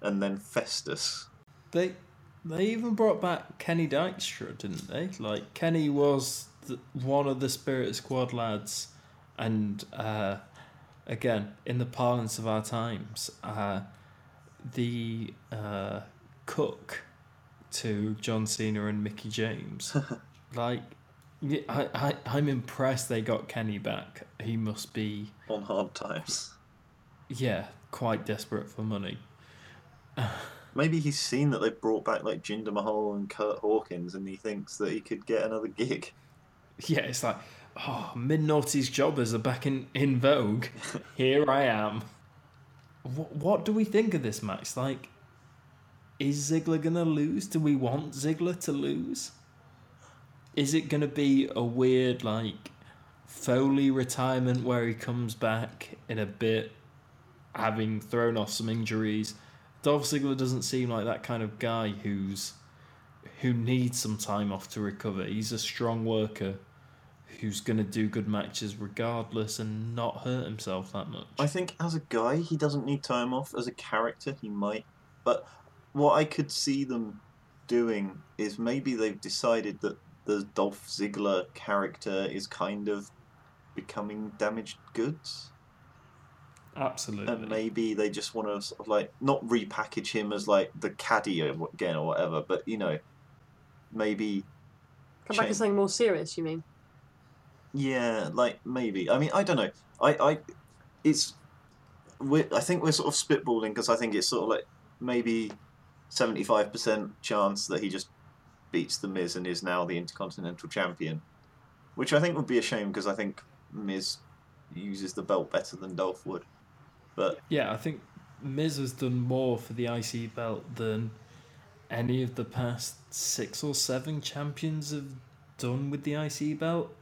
and then Festus. They they even brought back Kenny Dykstra, didn't they? Like Kenny was the, one of the Spirit Squad lads, and uh, again in the parlance of our times, uh, the uh, cook to John Cena and Mickie James. like, I, I I'm impressed they got Kenny back. He must be on hard times. yeah quite desperate for money. Maybe he's seen that they've brought back like Jinder Mahal and Curt Hawkins, and he thinks that he could get another gig. Yeah, it's like, oh, mid noughties jobbers are back in, in vogue. Here I am. What, what do we think of this match? Like, is Ziggler going to lose? Do we want Ziggler to lose? Is it going to be a weird, like, Foley retirement where he comes back in a bit, having thrown off some injuries, Dolph Ziggler doesn't seem like that kind of guy who's who needs some time off to recover. He's a strong worker who's going to do good matches regardless and not hurt himself that much. I think as a guy, he doesn't need time off. As a character, he might. But what I could see them doing is maybe they've decided that the Dolph Ziggler character is kind of becoming damaged goods. Absolutely. And maybe they just want to sort of like not repackage him as like the caddy again or whatever, but you know, maybe Come back to something more serious, you mean? Yeah, like maybe. I mean, I don't know. I, I, it's. we I think we're sort of spitballing because I think it's sort of like maybe seventy-five percent chance that he just beats the Miz and is now the Intercontinental Champion, which I think would be a shame because I think Miz uses the belt better than Dolph would. But Yeah, I think Miz has done more for the IC belt than any of the past six or seven champions have done with the IC belt.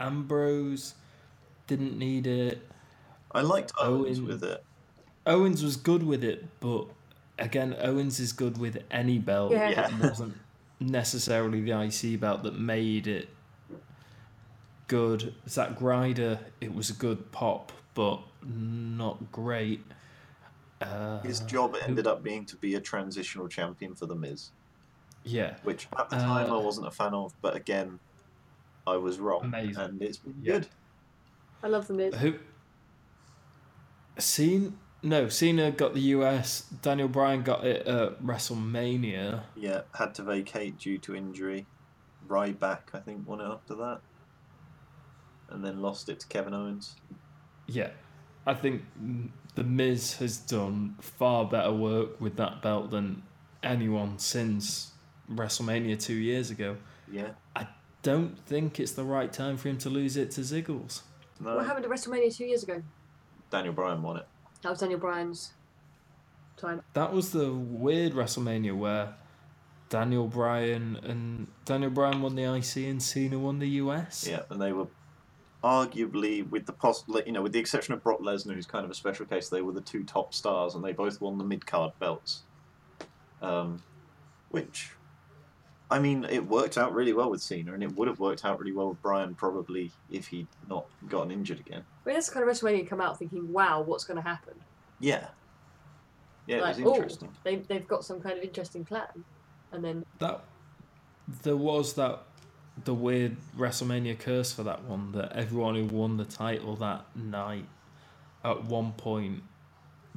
Ambrose didn't need it. I liked Owens Owen- with it. Owens was good with it, but again, Owens is good with any belt. Yeah. Yeah. It wasn't necessarily the IC belt that made it good. Zack Ryder, it was a good pop, but not great. Uh, His job ended up being to be a transitional champion for the Miz, yeah, which at the time I Uh, wasn't a fan of, but again, I was wrong, Amazing. and it's been Yeah. good. I love the Miz. who? Cena? No, Cena got the US. Daniel Bryan got it at WrestleMania. Yeah, had to vacate due to injury. Ryback, I think, won it after that. And then lost it to Kevin Owens. Yeah, I think the Miz has done far better work with that belt than anyone since WrestleMania two years ago. Yeah. Don't think it's the right time for him to lose it to Ziggles. No, What happened at WrestleMania two years ago? Daniel Bryan won it. That was Daniel Bryan's time. That was the weird WrestleMania where Daniel Bryan and Daniel Bryan won the IC and Cena won the US. Yeah, and they were arguably, with the poss- like, you know, with the exception of Brock Lesnar, who's kind of a special case, they were the two top stars, and they both won the mid card belts. Um, which, I mean, it worked out really well with Cena, and it would have worked out really well with Bryan probably if he'd not gotten injured again. I mean, that's the kind of WrestleMania you come out thinking, wow, what's going to happen? Yeah. Yeah, it like, was oh, interesting. they, they've got some kind of interesting plan. And then, That there was that the weird WrestleMania curse for that one that everyone who won the title that night at one point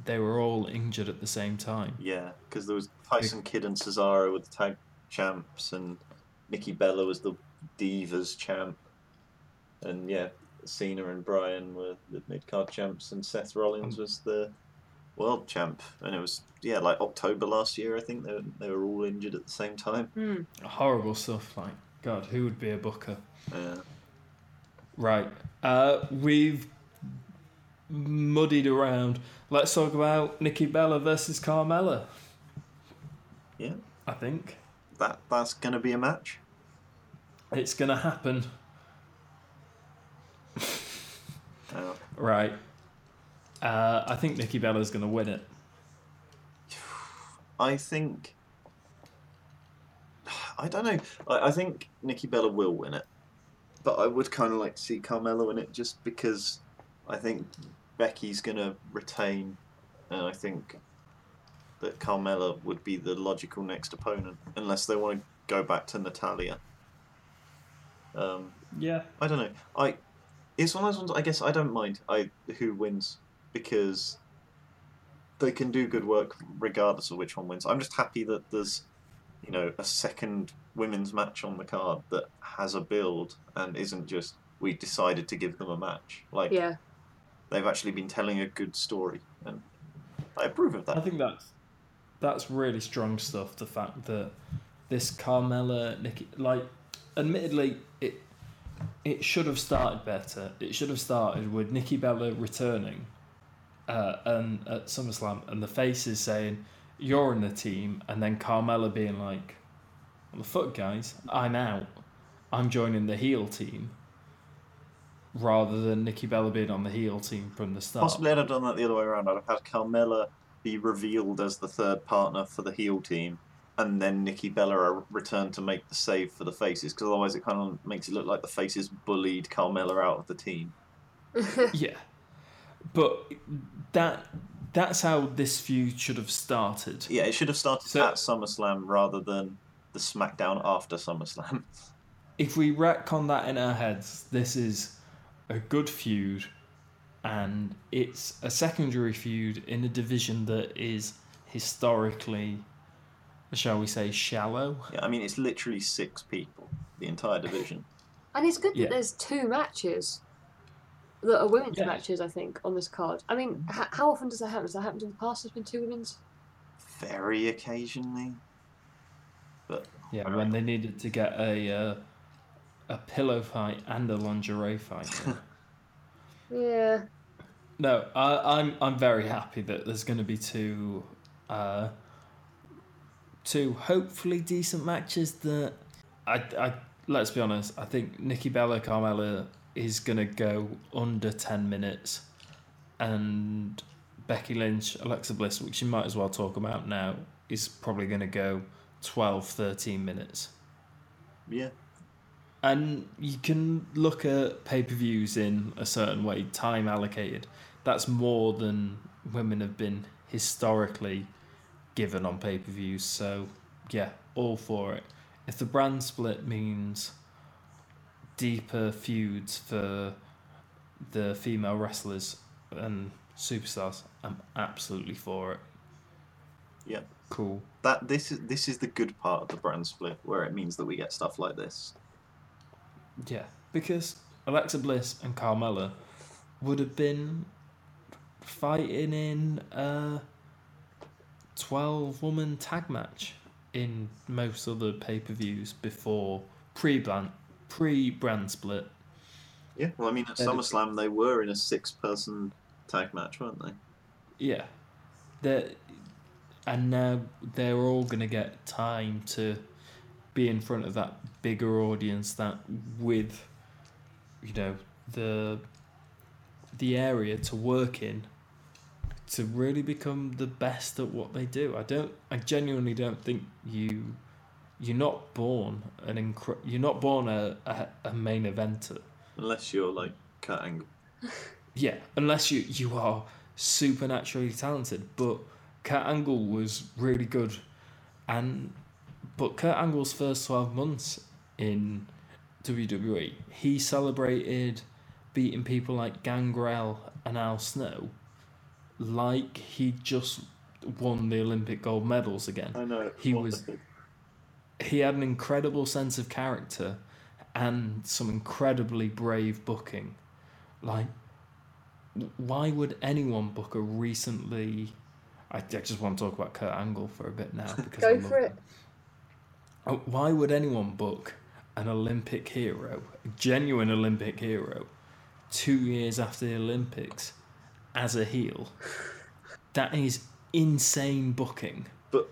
they were all injured at the same time. Yeah, because there was Tyson Kidd and Cesaro with the tag champs, and Nikki Bella was the Divas champ, and yeah, Cena and Bryan were the mid card champs, and Seth Rollins was the world champ. And it was yeah, like October last year, I think they were, they were all injured at the same time. hmm, Horrible stuff. Like God, who would be a booker? Yeah, Right. Uh, we've muddied around. Let's talk about Nikki Bella versus Carmella. yeah, I think that that's gonna be a match. it's gonna happen. Uh, Right. Uh, I think Nikki Bella's gonna win it. I think. I don't know. I, I think Nikki Bella will win it, but I would kind of like to see Carmella win it just because I think Becky's gonna retain, and I think that Carmella would be the logical next opponent unless they want to go back to Natalya. Um, Yeah. I don't know. I it's one of those ones. I guess I don't mind. I who wins because they can do good work regardless of which one wins. I'm just happy that there's you know a second women's match on the card that has a build and isn't just we decided to give them a match. Like yeah. they've actually been telling a good story, and I approve of that. I think that's that's really strong stuff. The fact that this Carmella Nikki, like, admittedly, it it should have started better. It should have started with Nikki Bella returning, uh, and at SummerSlam, and the faces saying, "You're in the team," and then Carmella being like, "What the fuck, guys? I'm out. I'm joining the heel team." Rather than Nikki Bella being on the heel team from the start. Possibly I'd have done that the other way around. I'd have had Carmella be revealed as the third partner for the heel team, and then Nikki Bella return to make the save for the faces, because otherwise it kind of makes it look like the faces bullied Carmella out of the team. yeah, but that that's how this feud should have started. Yeah, it should have started So- at SummerSlam rather than the SmackDown after SummerSlam. If we retcon that in our heads, this is a good feud, and it's a secondary feud in a division that is historically, shall we say, shallow. yeah, I mean it's literally six people, the entire division. and it's good that Yeah. there's two matches that are women's Yeah. matches. I think on this card. I mean, h- how often does that happen? Has that happened in the past? There's been two women's. Very occasionally, but Yeah, when they needed to get a uh, a pillow fight and a lingerie fight. Yeah. No, I, I'm I'm very happy that there's going to be two, uh, two hopefully decent matches. That I, I let's be honest, I think Nikki Bella Carmella is going to go under ten minutes, and Becky Lynch Alexa Bliss, which you might as well talk about now, is probably going to go 12, 13 minutes. yeah, And you can look at pay per views in a certain way, time allocated. That's more than women have been historically given on pay per views. So, yeah, all for it. If the brand split means deeper feuds for the female wrestlers and superstars, I'm absolutely for it. yeah. Cool. That this is this is the good part of the brand split, where it means that we get stuff like this. Yeah, because Alexa Bliss and Carmella would have been fighting in a 12 woman tag match in most other pay per views before pre brand pre brand split. Yeah. Well, I mean, at Yeah, the- SummerSlam they were in a six-person tag match, weren't they? Yeah. They're, and now they're all going to get time to be in front of that bigger audience that with you know the the area to work in to really become the best at what they do. I don't I genuinely don't think you you're not born an incre- you're not born a, a, a main eventer. Unless you're like Kurt Angle. Yeah, unless you you are supernaturally talented. But Kurt Angle was really good, and but Kurt Angle's first twelve months in WWE, he celebrated beating people like Gangrel and Al Snow, like he just won the Olympic gold medals again I know. He was- he had an incredible sense of character and some incredibly brave booking. Like, why would anyone book a recently? I, I just want to talk about Kurt Angle for a bit now because Go I love for it. him. Oh, Why would anyone book an Olympic hero, a genuine Olympic hero, two years after the Olympics as a heel? That is insane booking. But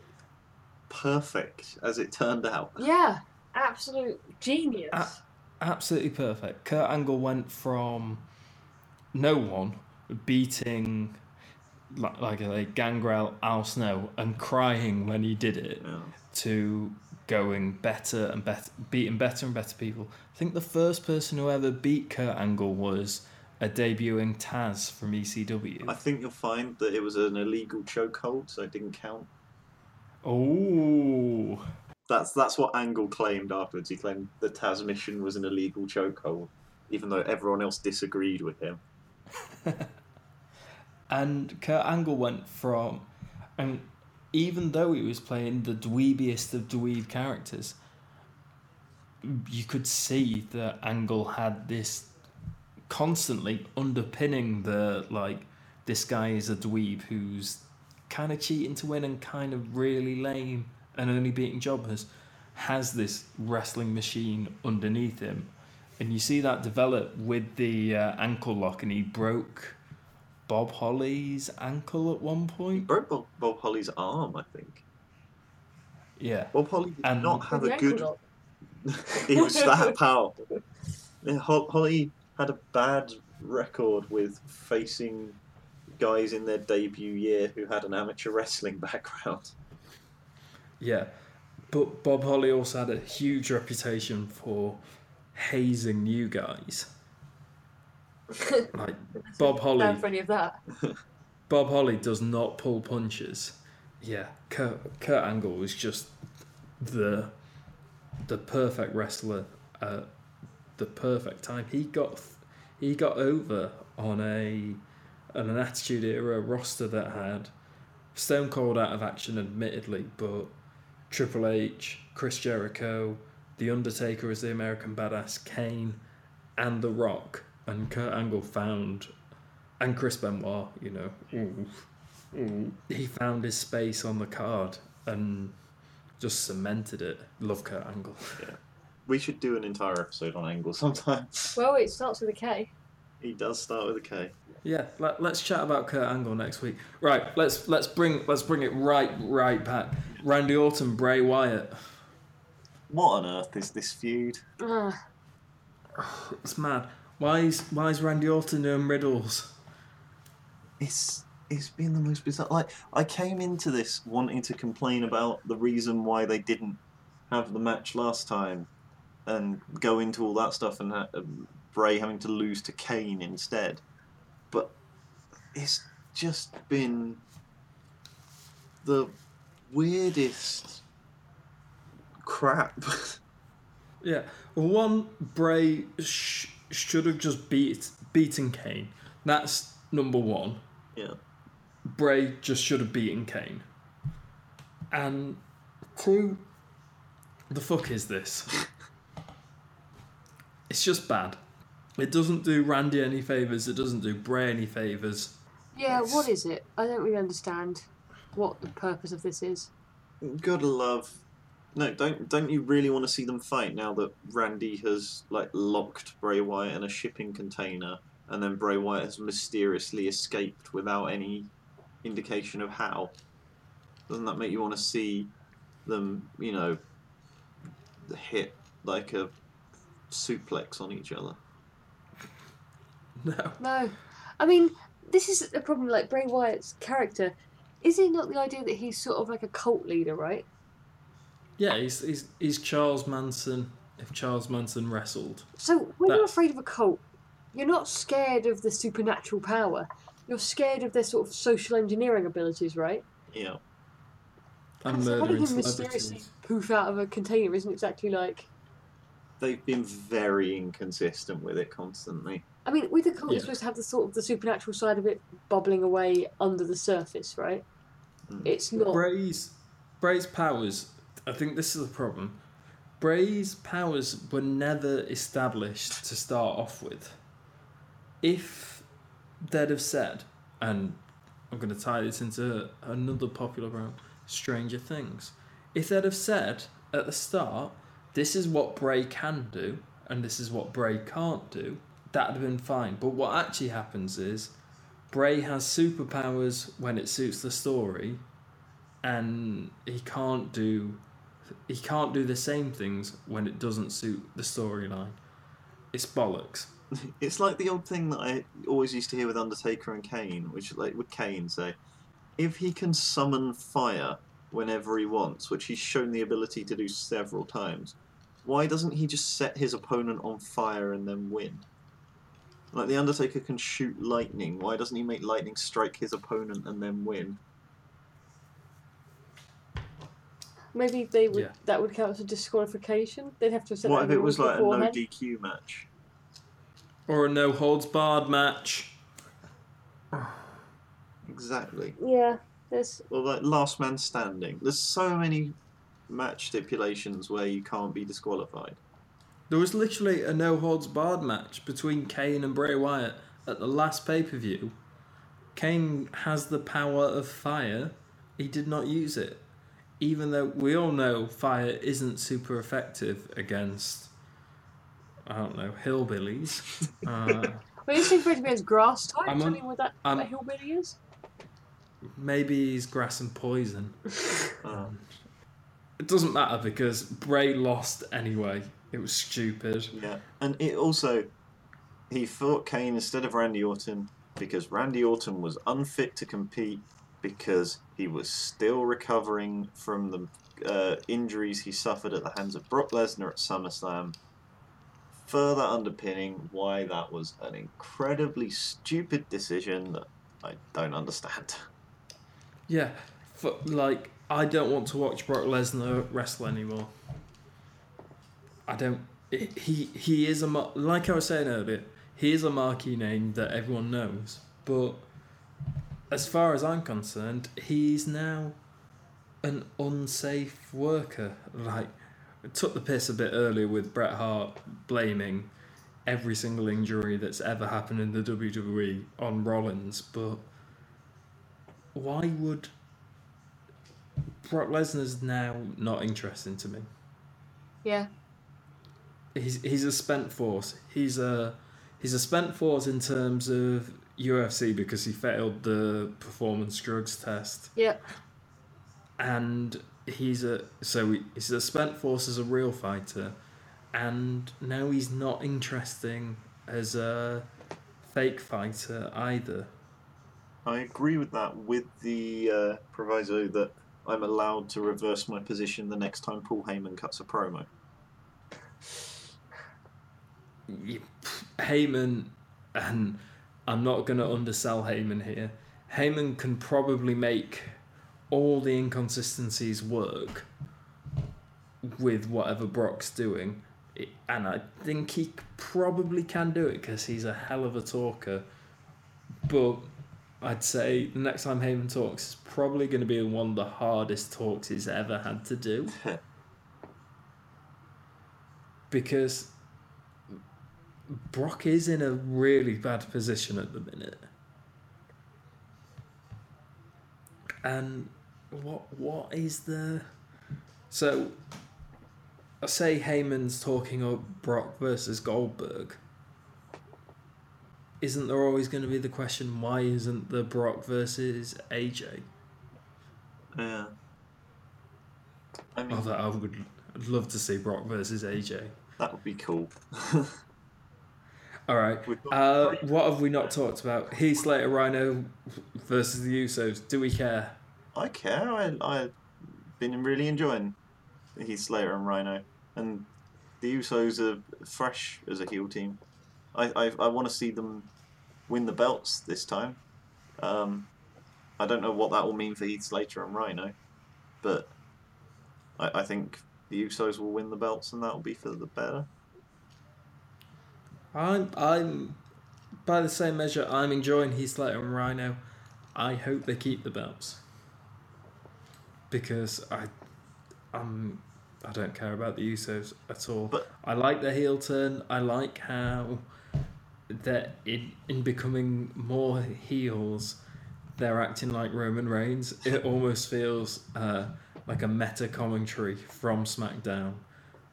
perfect, as it turned out. Yeah. Absolute genius. Ah. absolutely perfect. Kurt Angle went from no one beating like, like a Gangrel Al Snow and crying when he did it Yeah. to going better and better, beating better and better people. I think the first person who ever beat Kurt Angle was a debuting Taz from ECW. I think you'll find that it was an illegal chokehold, so it didn't count. Oh, That's that's what Angle claimed afterwards. He claimed the Tazmission was an illegal chokehold, even though everyone else disagreed with him. And Kurt Angle went from, and even though he was playing the dweebiest of dweeb characters, you could see that Angle had this constantly underpinning the like, this guy is a dweeb who's kind of cheating to win and kind of really lame and only beating jobbers, has this wrestling machine underneath him. And you see that develop with the uh, ankle lock, and he broke Bob Holly's ankle at one point. He point. broke Bob, Bob Holly's arm, I think. Yeah. Bob Holly did And- not have a good. he was that powerful. Yeah, Holly had a bad record with facing guys in their debut year who had an amateur wrestling background. Yeah, but Bob Holly also had a huge reputation for hazing new guys. like Bob Holly, Down for any of that. Bob Holly does not pull punches. Yeah, Kurt, Kurt Angle was just the the perfect wrestler at the perfect time. He got he got over on a on an Attitude Era roster that had Stone Cold out of action, admittedly, but Triple H, Chris Jericho, The Undertaker as the American Badass, Kane, and The Rock, and Kurt Angle found, and Chris Benoit, you know, ooh, ooh, he found his space on the card and just cemented it. Love Kurt Angle. Yeah. We should do an entire episode on Angle sometime. Well, it starts with a K. He does start with a K. Yeah, let, let's chat about Kurt Angle next week. Right, let's let's bring let's bring it right right back. Randy Orton, Bray Wyatt. What on earth is this feud? Ah, It's mad. Why is why is Randy Orton doing riddles? It's it's been the most bizarre. Like I came into this wanting to complain about the reason why they didn't have the match last time, and go into all that stuff, and ha- Bray having to lose to Kane instead. But it's just been the weirdest crap. Yeah. One Bray sh- should have just beat beaten Kane. That's number one. yeah. Bray just should have beaten Kane. And two, the fuck is this? it's just bad. It doesn't do Randy any favors. It doesn't do Bray any favors. yeah, what is it? I don't really understand what the purpose of this is. Gotta love. No, don't don't you really want to see them fight now that Randy has like locked Bray Wyatt in a shipping container, and then Bray Wyatt has mysteriously escaped without any indication of how? Doesn't that make you want to see them, you know, hit like a suplex on each other? No. No, I mean this is a problem. Like Bray Wyatt's character, is it not the idea that he's sort of like a cult leader, right? Yeah, he's, he's, he's Charles Manson if Charles Manson wrestled. So when you're That's- afraid of a cult, you're not scared of the supernatural power. You're scared of their sort of social engineering abilities, right? Yeah. And so having murdering him mysteriously poof out of a container isn't exactly like. They've been very inconsistent with it constantly. I mean, with the cult, Yeah. you're supposed to have the sort of the supernatural side of it bubbling away under the surface, right? Mm. It's not. Bray's Bray's powers. I think this is the problem. Bray's powers were never established to start off with. If they'd have said, and I'm going to tie this into another popular program, Stranger Things. If they'd have said at the start, this is what Bray can do, and this is what Bray can't do, that'd have been fine. But what actually happens is, Bray has superpowers when it suits the story, and he can't do he can't do the same things when it doesn't suit the storyline. It's bollocks. It's like the old thing that I always used to hear with Undertaker and Kane, which like with Kane say, if he can summon fire whenever he wants, which he's shown the ability to do several times, why doesn't he just set his opponent on fire and then win? Like the Undertaker can shoot lightning, why doesn't he make lightning strike his opponent and then win? Maybe they would. Yeah. That would count as a disqualification. They'd have to set what if it was rule like a no. DQ match? Or a no holds barred match. Exactly. Yeah, there's. Well, like last man standing. There's so many match stipulations where you can't be disqualified. There was literally a no holds barred match between Kane and Bray Wyatt at the last pay per view. Kane has the power of fire. He did not use it. Even though we all know fire isn't super effective against, I don't know, hillbillies. Uh, Well, you seem to be against grass types. I'm I on- mean, what that I'm- a hillbilly is. maybe he's grass and poison. Um, It doesn't matter because Bray lost anyway. It was stupid. yeah, and it also he fought Kane instead of Randy Orton, because Randy Orton was unfit to compete because he was still recovering from the uh, injuries he suffered at the hands of Brock Lesnar at SummerSlam. Further underpinning why that was an incredibly stupid decision that I don't understand. Yeah, for, like I don't want to watch Brock Lesnar wrestle anymore. I don't. He he is a like I was saying earlier. He is a marquee name that everyone knows, but as far as I'm concerned, he's now an unsafe worker. Like took the piss a bit earlier with Bret Hart blaming every single injury that's ever happened in the WWE on Rollins, but why would Brock Lesnar's now not interesting to me? Yeah. He's he's a spent force. He's a he's a spent force in terms of UFC because he failed the performance drugs test. Yeah. And he's a so he's a spent force as a real fighter, and now he's not interesting as a fake fighter either. I agree with that, with the uh, proviso that I'm allowed to reverse my position the next time Paul Heyman cuts a promo. Heyman, and I'm not going to undersell Heyman here. Heyman can probably make all the inconsistencies work with whatever Brock's doing. And I think he probably can do it because he's a hell of a talker. But I'd say the next time Heyman talks is probably going to be one of the hardest talks he's ever had to do. because Brock is in a really bad position at the minute. And what what is the so I say Heyman's talking of Brock versus Goldberg isn't there always going to be the question why isn't the Brock versus AJ? Yeah. I mean, Although I would I'd love to see Brock versus AJ. That would be cool. All right. Uh, what have we not talked about? Heath Slater, Rhino versus the Usos. Do we care? I care. I I've been really enjoying Heath Slater and Rhino, and the Usos are fresh as a heel team. I I, I want to see them win the belts this time. Um, I don't know what that will mean for Heath Slater and Rhino, but I, I think the Usos will win the belts, and that will be for the better. I'm I'm by the same measure I'm enjoying Heath Slater and Rhino. I hope they keep the belts because I I'm I don't care about the Usos at all. But I like the heel turn. I like how that in in becoming more heels, they're acting like Roman Reigns. It almost feels uh, like a meta commentary from SmackDown,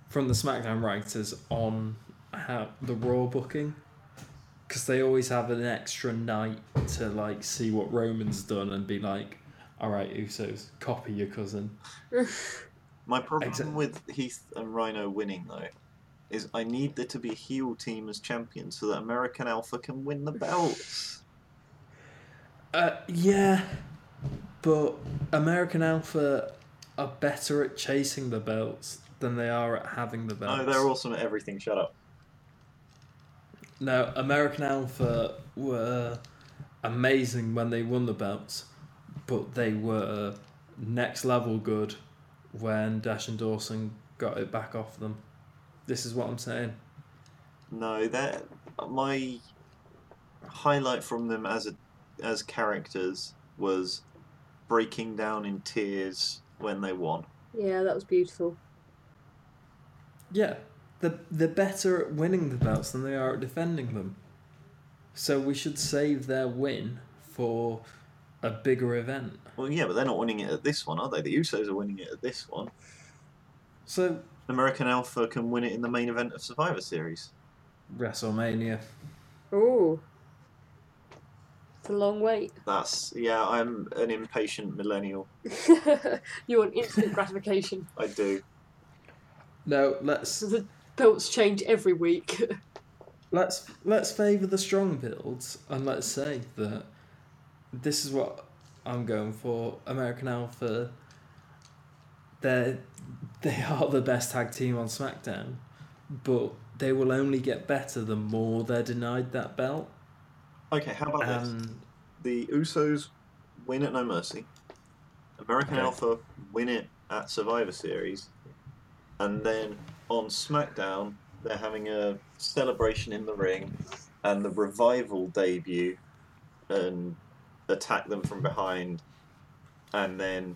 from the SmackDown writers on how the Raw booking, because they always have an extra night to like see what Roman's done and be like, all right, Usos, copy your cousin. My problem Exact- with Heath and Rhino winning though is I need there to be a heel team as champions so that American Alpha can win the belts. Uh, yeah, but American Alpha are better at chasing the belts than they are at having the belts. No, they're awesome at everything. Shut up. No, American Alpha were amazing when they won the belts, but they were next level good when Dash and Dawson got it back off them. This is what I'm saying. No, that my highlight from them as a as characters was breaking down in tears when they won. Yeah, that was beautiful. Yeah, they're, they're better at winning the belts than they are at defending them. So we should save their win for a bigger event. Well, yeah, but they're not winning it at this one, are they? The Usos are winning it at this one. So American Alpha can win it in the main event of Survivor Series. WrestleMania. Ooh. It's a long wait. That's yeah. I'm an impatient millennial. you want instant gratification. I do. No, let's So the belts change every week. let's let's favour the strong builds and let's say that this is what I'm going for. American Alpha. They they are the best tag team on SmackDown, but they will only get better the more they're denied that belt. Okay, how about this? The Usos win at No Mercy. American Okay. Alpha win it at Survivor Series, and then on SmackDown they're having a celebration in the ring, and the Revival debut, and attack them from behind, and then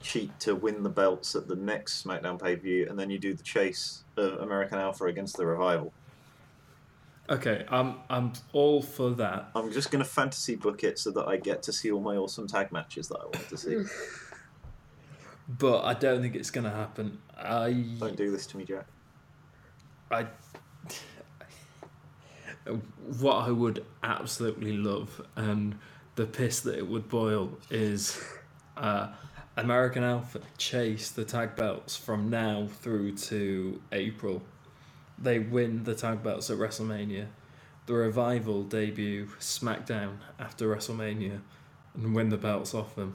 cheat to win the belts at the next SmackDown pay per view, and then you do the chase of American Alpha against the Revival. okay, I'm I'm all for that. I'm just going to fantasy book it so that I get to see all my awesome tag matches that I want to see. But I don't think it's gonna happen. I Don't do this to me, Jack. I what I would absolutely love and the piss that it would boil is uh, American Alpha chase the tag belts from now through to April. They win the tag belts at WrestleMania. The revival debut SmackDown after WrestleMania and win the belts off them.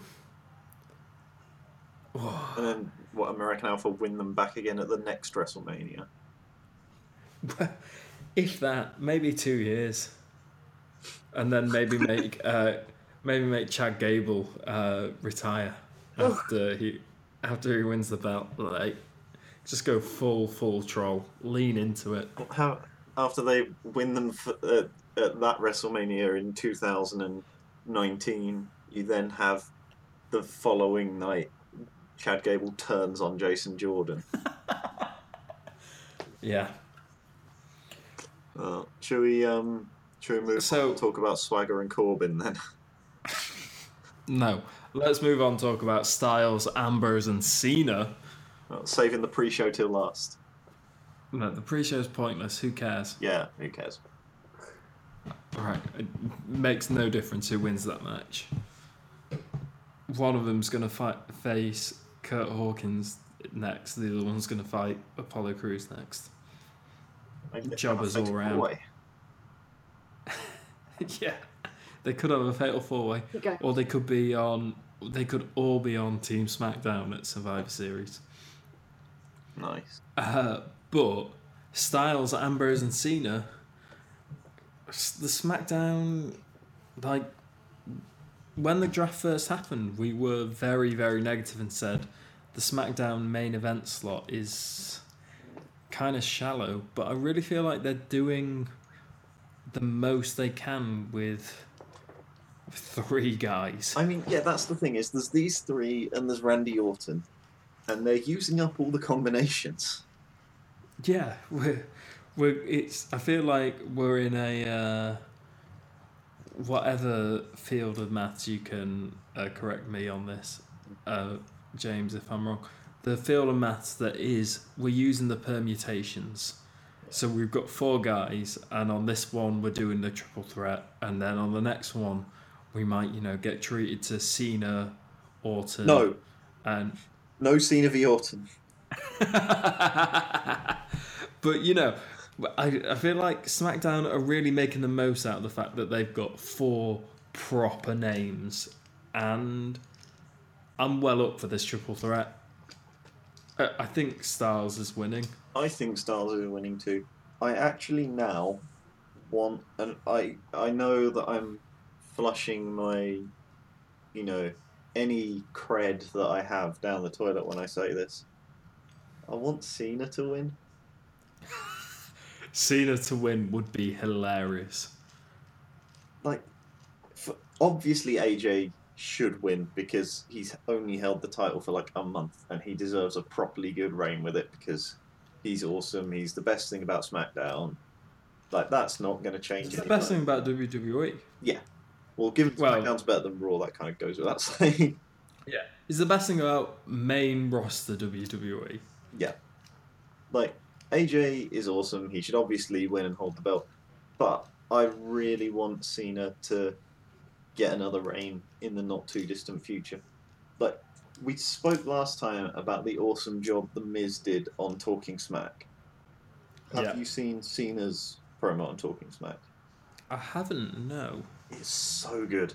And then what? American Alpha win them back again at the next WrestleMania. if that, maybe two years, and then maybe make uh, maybe make Chad Gable uh, retire after he after he wins the belt. Like, just go full full troll, lean into it. How after they win them for, uh, at that WrestleMania in 2019, you then have the following night. Chad Gable turns on Jason Jordan. Yeah. Uh, should we um, should we move So- on and talk about Swagger and Corbin then? No. Let's move on. and Talk about Styles, Ambrose, and Cena. Well, saving the pre-show till last. No, the pre show is pointless. Who cares? Yeah, who cares? Right. It makes no difference who wins that match. One of them's going to fight face Curt Hawkins next. The other one's going to fight Apollo Crews next. Like, Jobbers all round. yeah. They could have a fatal four-way, You go. or they could be on. They could all be on Team SmackDown at Survivor Series. Nice. Uh, but Styles, Ambrose, and Cena, the SmackDown, like when the draft first happened, we were very, very negative and said the SmackDown main event slot is kind of shallow. But I really feel like they're doing the most they can with three guys. I mean, yeah, that's the thing is there's these three and there's Randy Orton, and they're using up all the combinations. Yeah, we're we're it's. I feel like we're in a uh, whatever field of maths you can uh, correct me on this, uh, James, if I'm wrong. The field of maths that is we're using the permutations. So we've got four guys, and on this one we're doing the triple threat, and then on the next one we might, you know, get treated to Cena, Orton, No, and no Cena v Orton. but you know, I, I feel like SmackDown are really making the most out of the fact that they've got four proper names, and I'm well up for this triple threat. I, I think Styles is winning. I think Styles is winning too. I actually now want, and I I know that I'm flushing my, you know, any cred that I have down the toilet when I say this. I want Cena to win. Cena to win would be hilarious. Like, f obviously AJ should win because he's only held the title for like a month and he deserves a properly good reign with it because he's awesome. He's the best thing about SmackDown. Like that's not going to change. It's the best thing about. WWE. Well, given Well- SmackDown's better than Raw, that kind of goes without saying. Yeah, it's the best thing about main roster WWE. Yeah. like, AJ is awesome. He should obviously win and hold the belt. But I really want Cena to get another reign in the not too distant future. Like, we spoke last time about the awesome job The Miz did on Talking Smack. Have Yeah. you seen Cena's promo on Talking Smack? I haven't. No. It's so good.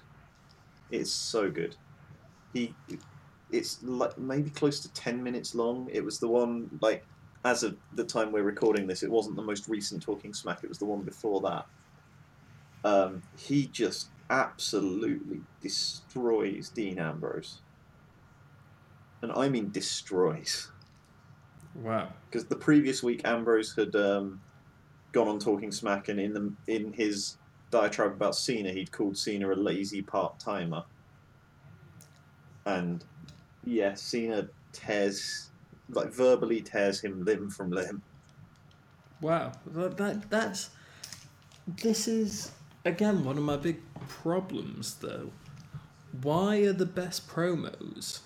It's so good. He, it's like maybe close to ten minutes long. It was the one like as of the time we're recording this. It wasn't the most recent Talking Smack. It was the one before that. Um, he just absolutely destroys Dean Ambrose, and I mean destroys. Wow. Because the previous week Ambrose had um, gone on Talking Smack, and in the in his diatribe about Cena, he'd called Cena a lazy part timer. And yeah, Cena tears, like verbally tears him limb from limb. Wow. That, that that's. This is again one of my big problems, though. Why are the best promos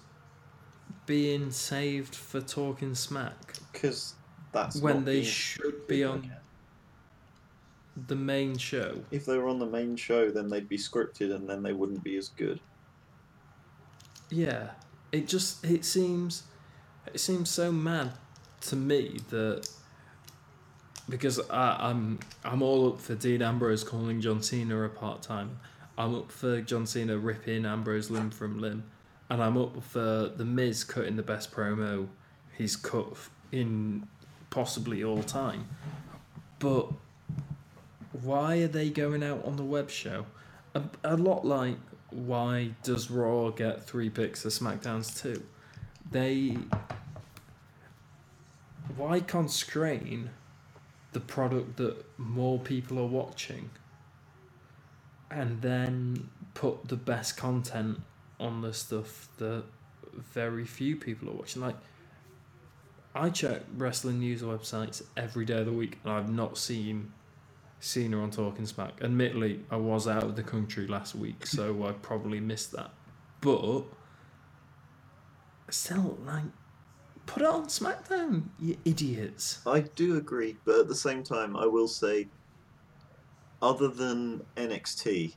being saved for talking smack Because that's when they should be on it. the main show? If they were on the main show, then they'd be scripted, and then they wouldn't be as good. Yeah, it just it seems it seems so mad to me that because I, I'm I'm all up for Dean Ambrose calling John Cena a part time. I'm up for John Cena ripping Ambrose limb from limb, and I'm up for the Miz cutting the best promo he's cut in possibly all time. But why are they going out on the web show? A, a lot like why does Raw get three picks of SmackDown's two? They why constrain the product that more people are watching and then put the best content on the stuff that very few people are watching like I check wrestling news websites every day of the week and I've not seen Cena on Talking Smack. Admittedly, I was out of the country last week, so I probably missed that. But still, like, put it on SmackDown, you idiots. I do agree, but at the same time, I will say, other than NXT,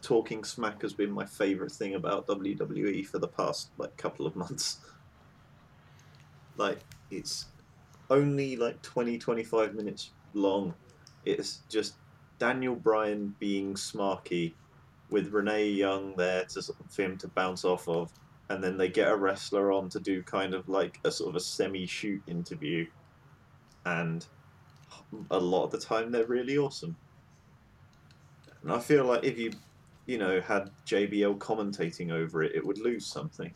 Talking Smack has been my favourite thing about WWE for the past like couple of months. Like it's only like 20 25 minutes long. It's just Daniel Bryan being smarky with Renee Young there to for him to bounce off of, and then they get a wrestler on to do kind of like a sort of a semi-shoot interview, and a lot of the time they're really awesome. And I feel like if you, you know, had JBL commentating over it, it would lose something.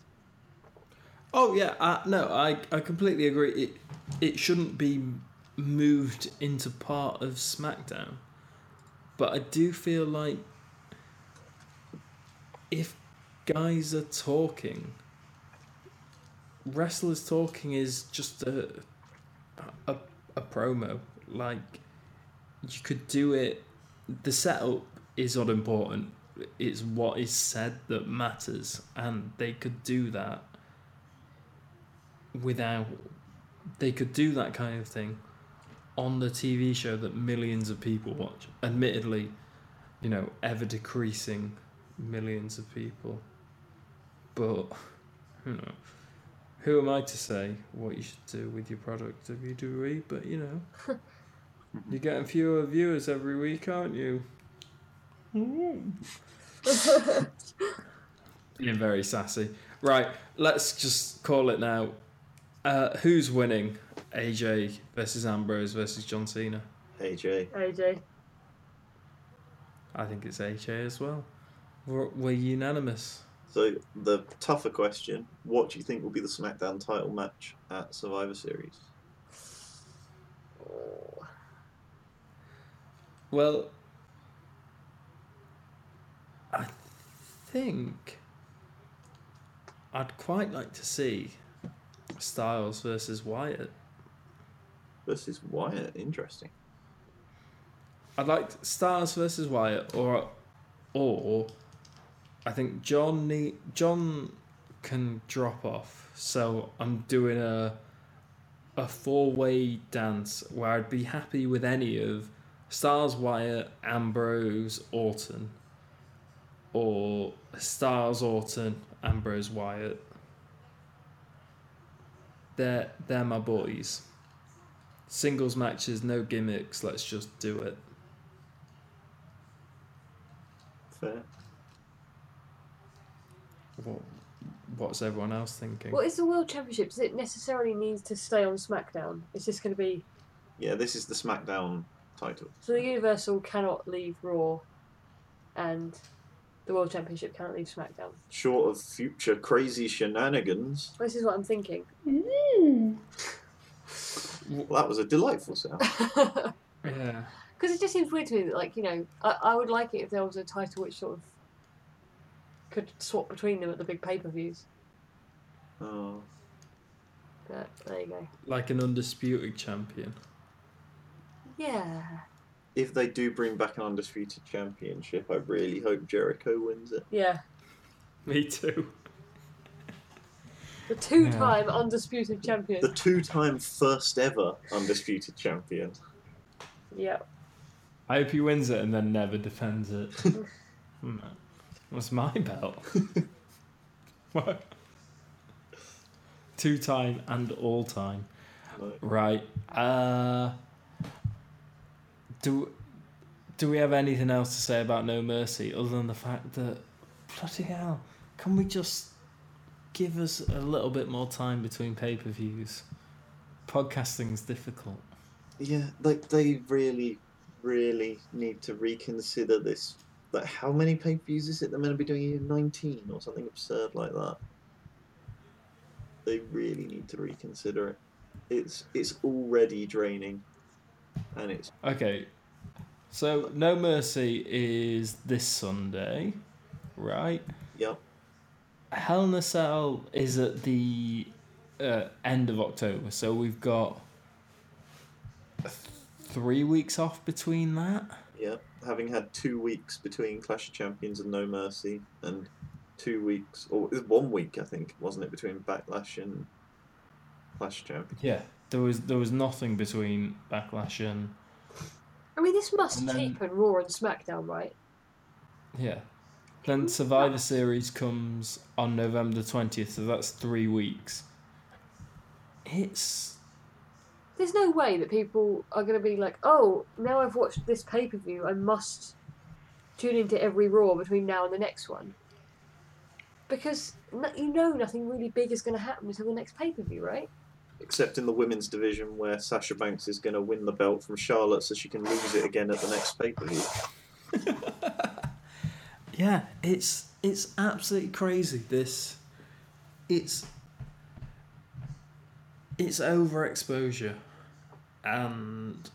Oh yeah, uh, no, I I completely agree. It it shouldn't be moved into part of SmackDown, but I do feel like if guys are talking, wrestlers talking is just a a a promo. Like you could do it. The setup is unimportant. It's what is said that matters, and they could do that without they could do that kind of thing on the TV show that millions of people watch. Admittedly, you know, ever decreasing millions of people. But you know, who am I to say what you should do with your product if you do read? But you know, you're getting fewer viewers every week, aren't you? Being very sassy. Right, let's just call it now. Uh, who's winning? AJ versus Ambrose versus John Cena. AJ. AJ. I think it's AJ as well. We're, we're unanimous. So the tougher question: What do you think will be the SmackDown title match at Survivor Series? Well, I think I'd quite like to see Styles versus Wyatt. Versus Wyatt. Interesting. I'd like Styles versus Wyatt, or or I think John need, John can drop off, so I'm doing a a four way dance where I'd be happy with any of Styles Wyatt, Ambrose, Orton, or Styles Orton, Ambrose Wyatt. They're they're my boys. Singles matches, no gimmicks. Let's just do it. Fair. What, what's everyone else thinking? What is the World Championship? Does it necessarily need to stay on SmackDown? It's just going to be Yeah, this is the SmackDown title. so the Universal cannot leave Raw, and the World Championship cannot leave SmackDown. Short of future crazy shenanigans. This is what I'm thinking. Mm. Well, that was a delightful sound. Yeah. Because it just seems weird to me that, like, you know, I, I would like it if there was a title which sort of could swap between them at the big pay per views. Oh. But there you go. Like an undisputed champion. Yeah. If they do bring back an undisputed championship, I really hope Jericho wins it. Yeah. Me too. The two time undisputed champion. The two-time first ever undisputed champion. Yeah. I hope he wins it and then never defends it. Hmm. What's my belt? what? Two time and all time. Right. Uh, do do we have anything else to say about No Mercy other than the fact that bloody hell, can we just give us a little bit more time between pay per views? Podcasting's difficult. Yeah, like they really, really need to reconsider this. Like, how many pay-per-views is it they're going to be doing in nineteen or something absurd like that? They really need to reconsider it. It's it's already draining, and it's Okay. So No Mercy is this Sunday, right? yep. Hell in a Cell is at the uh, end of October, so we've got three weeks off between that. Yep, having had two weeks between Clash of Champions and No Mercy, and two weeks, or it was one week, I think, wasn't it, between Backlash and Clash of Champions? Yeah, there was there was nothing between Backlash and I mean, this must And then- cheapen Raw and SmackDown, right? yeah. Then Survivor Series comes on November twentieth, so that's three weeks. It's There's no way that people are going to be like, oh, now I've watched this pay per view, I must tune into every Raw between now and the next one. Because no, you know nothing really big is going to happen until the next pay per view, right? Except in the women's division, where Sasha Banks is going to win the belt from Charlotte so she can lose it again at the next pay per view. Yeah, it's it's absolutely crazy. This, it's it's overexposure, and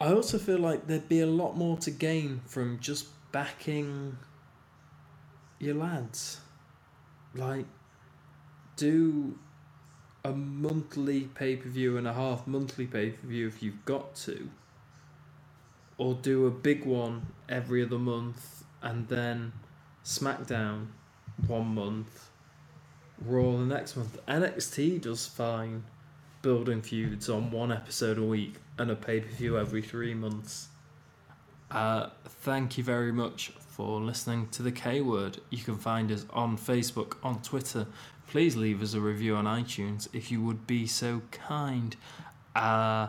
I also feel like there'd be a lot more to gain from just backing your lads. Like, do a monthly pay per view and a half monthly pay per view if you've got to or do a big one every other month and then SmackDown one month, Raw the next month. NXT does fine building feuds on one episode a week and a pay per view every three months. Uh, thank you very much for listening to the K Word. You can find us on Facebook, on Twitter. Please leave us a review on iTunes if you would be so kind. Uh,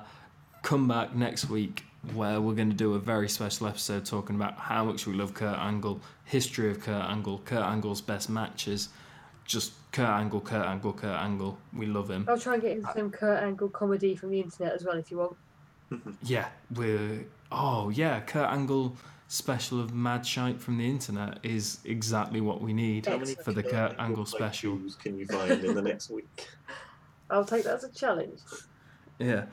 come back next week where we're going to do a very special episode talking about how much we love Kurt Angle, history of Kurt Angle, Kurt Angle's best matches, just Kurt Angle, Kurt Angle, Kurt Angle. We love him. I'll try and get into some Kurt Angle comedy from the internet as well if you want. Yeah, we're oh yeah, Kurt Angle special of Mad Shite from the internet is exactly what we need How for the Kurt Kurt Angle Angle special. can you find in the next week? I'll take that as a challenge. Yeah,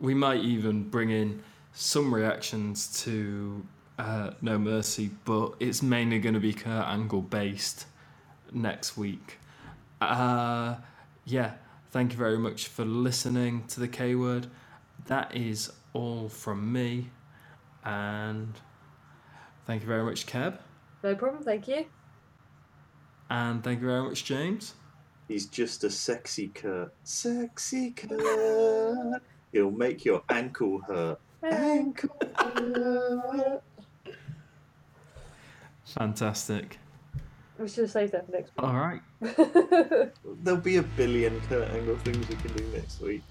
we might even bring in some reactions to uh, No Mercy, but it's mainly going to be Kurt Angle based next week. Uh, yeah, thank you very much for listening to the K Word. That is all from me, and thank you very much, Keb, No problem, thank you. and thank you very much, James. He's just a sexy Kurt. Sexy Kurt. He'll make your ankle hurt. Ankle hurt. Fantastic. We should have saved that for next week. All right. There'll be a billion Kurt Angle things we can do next week.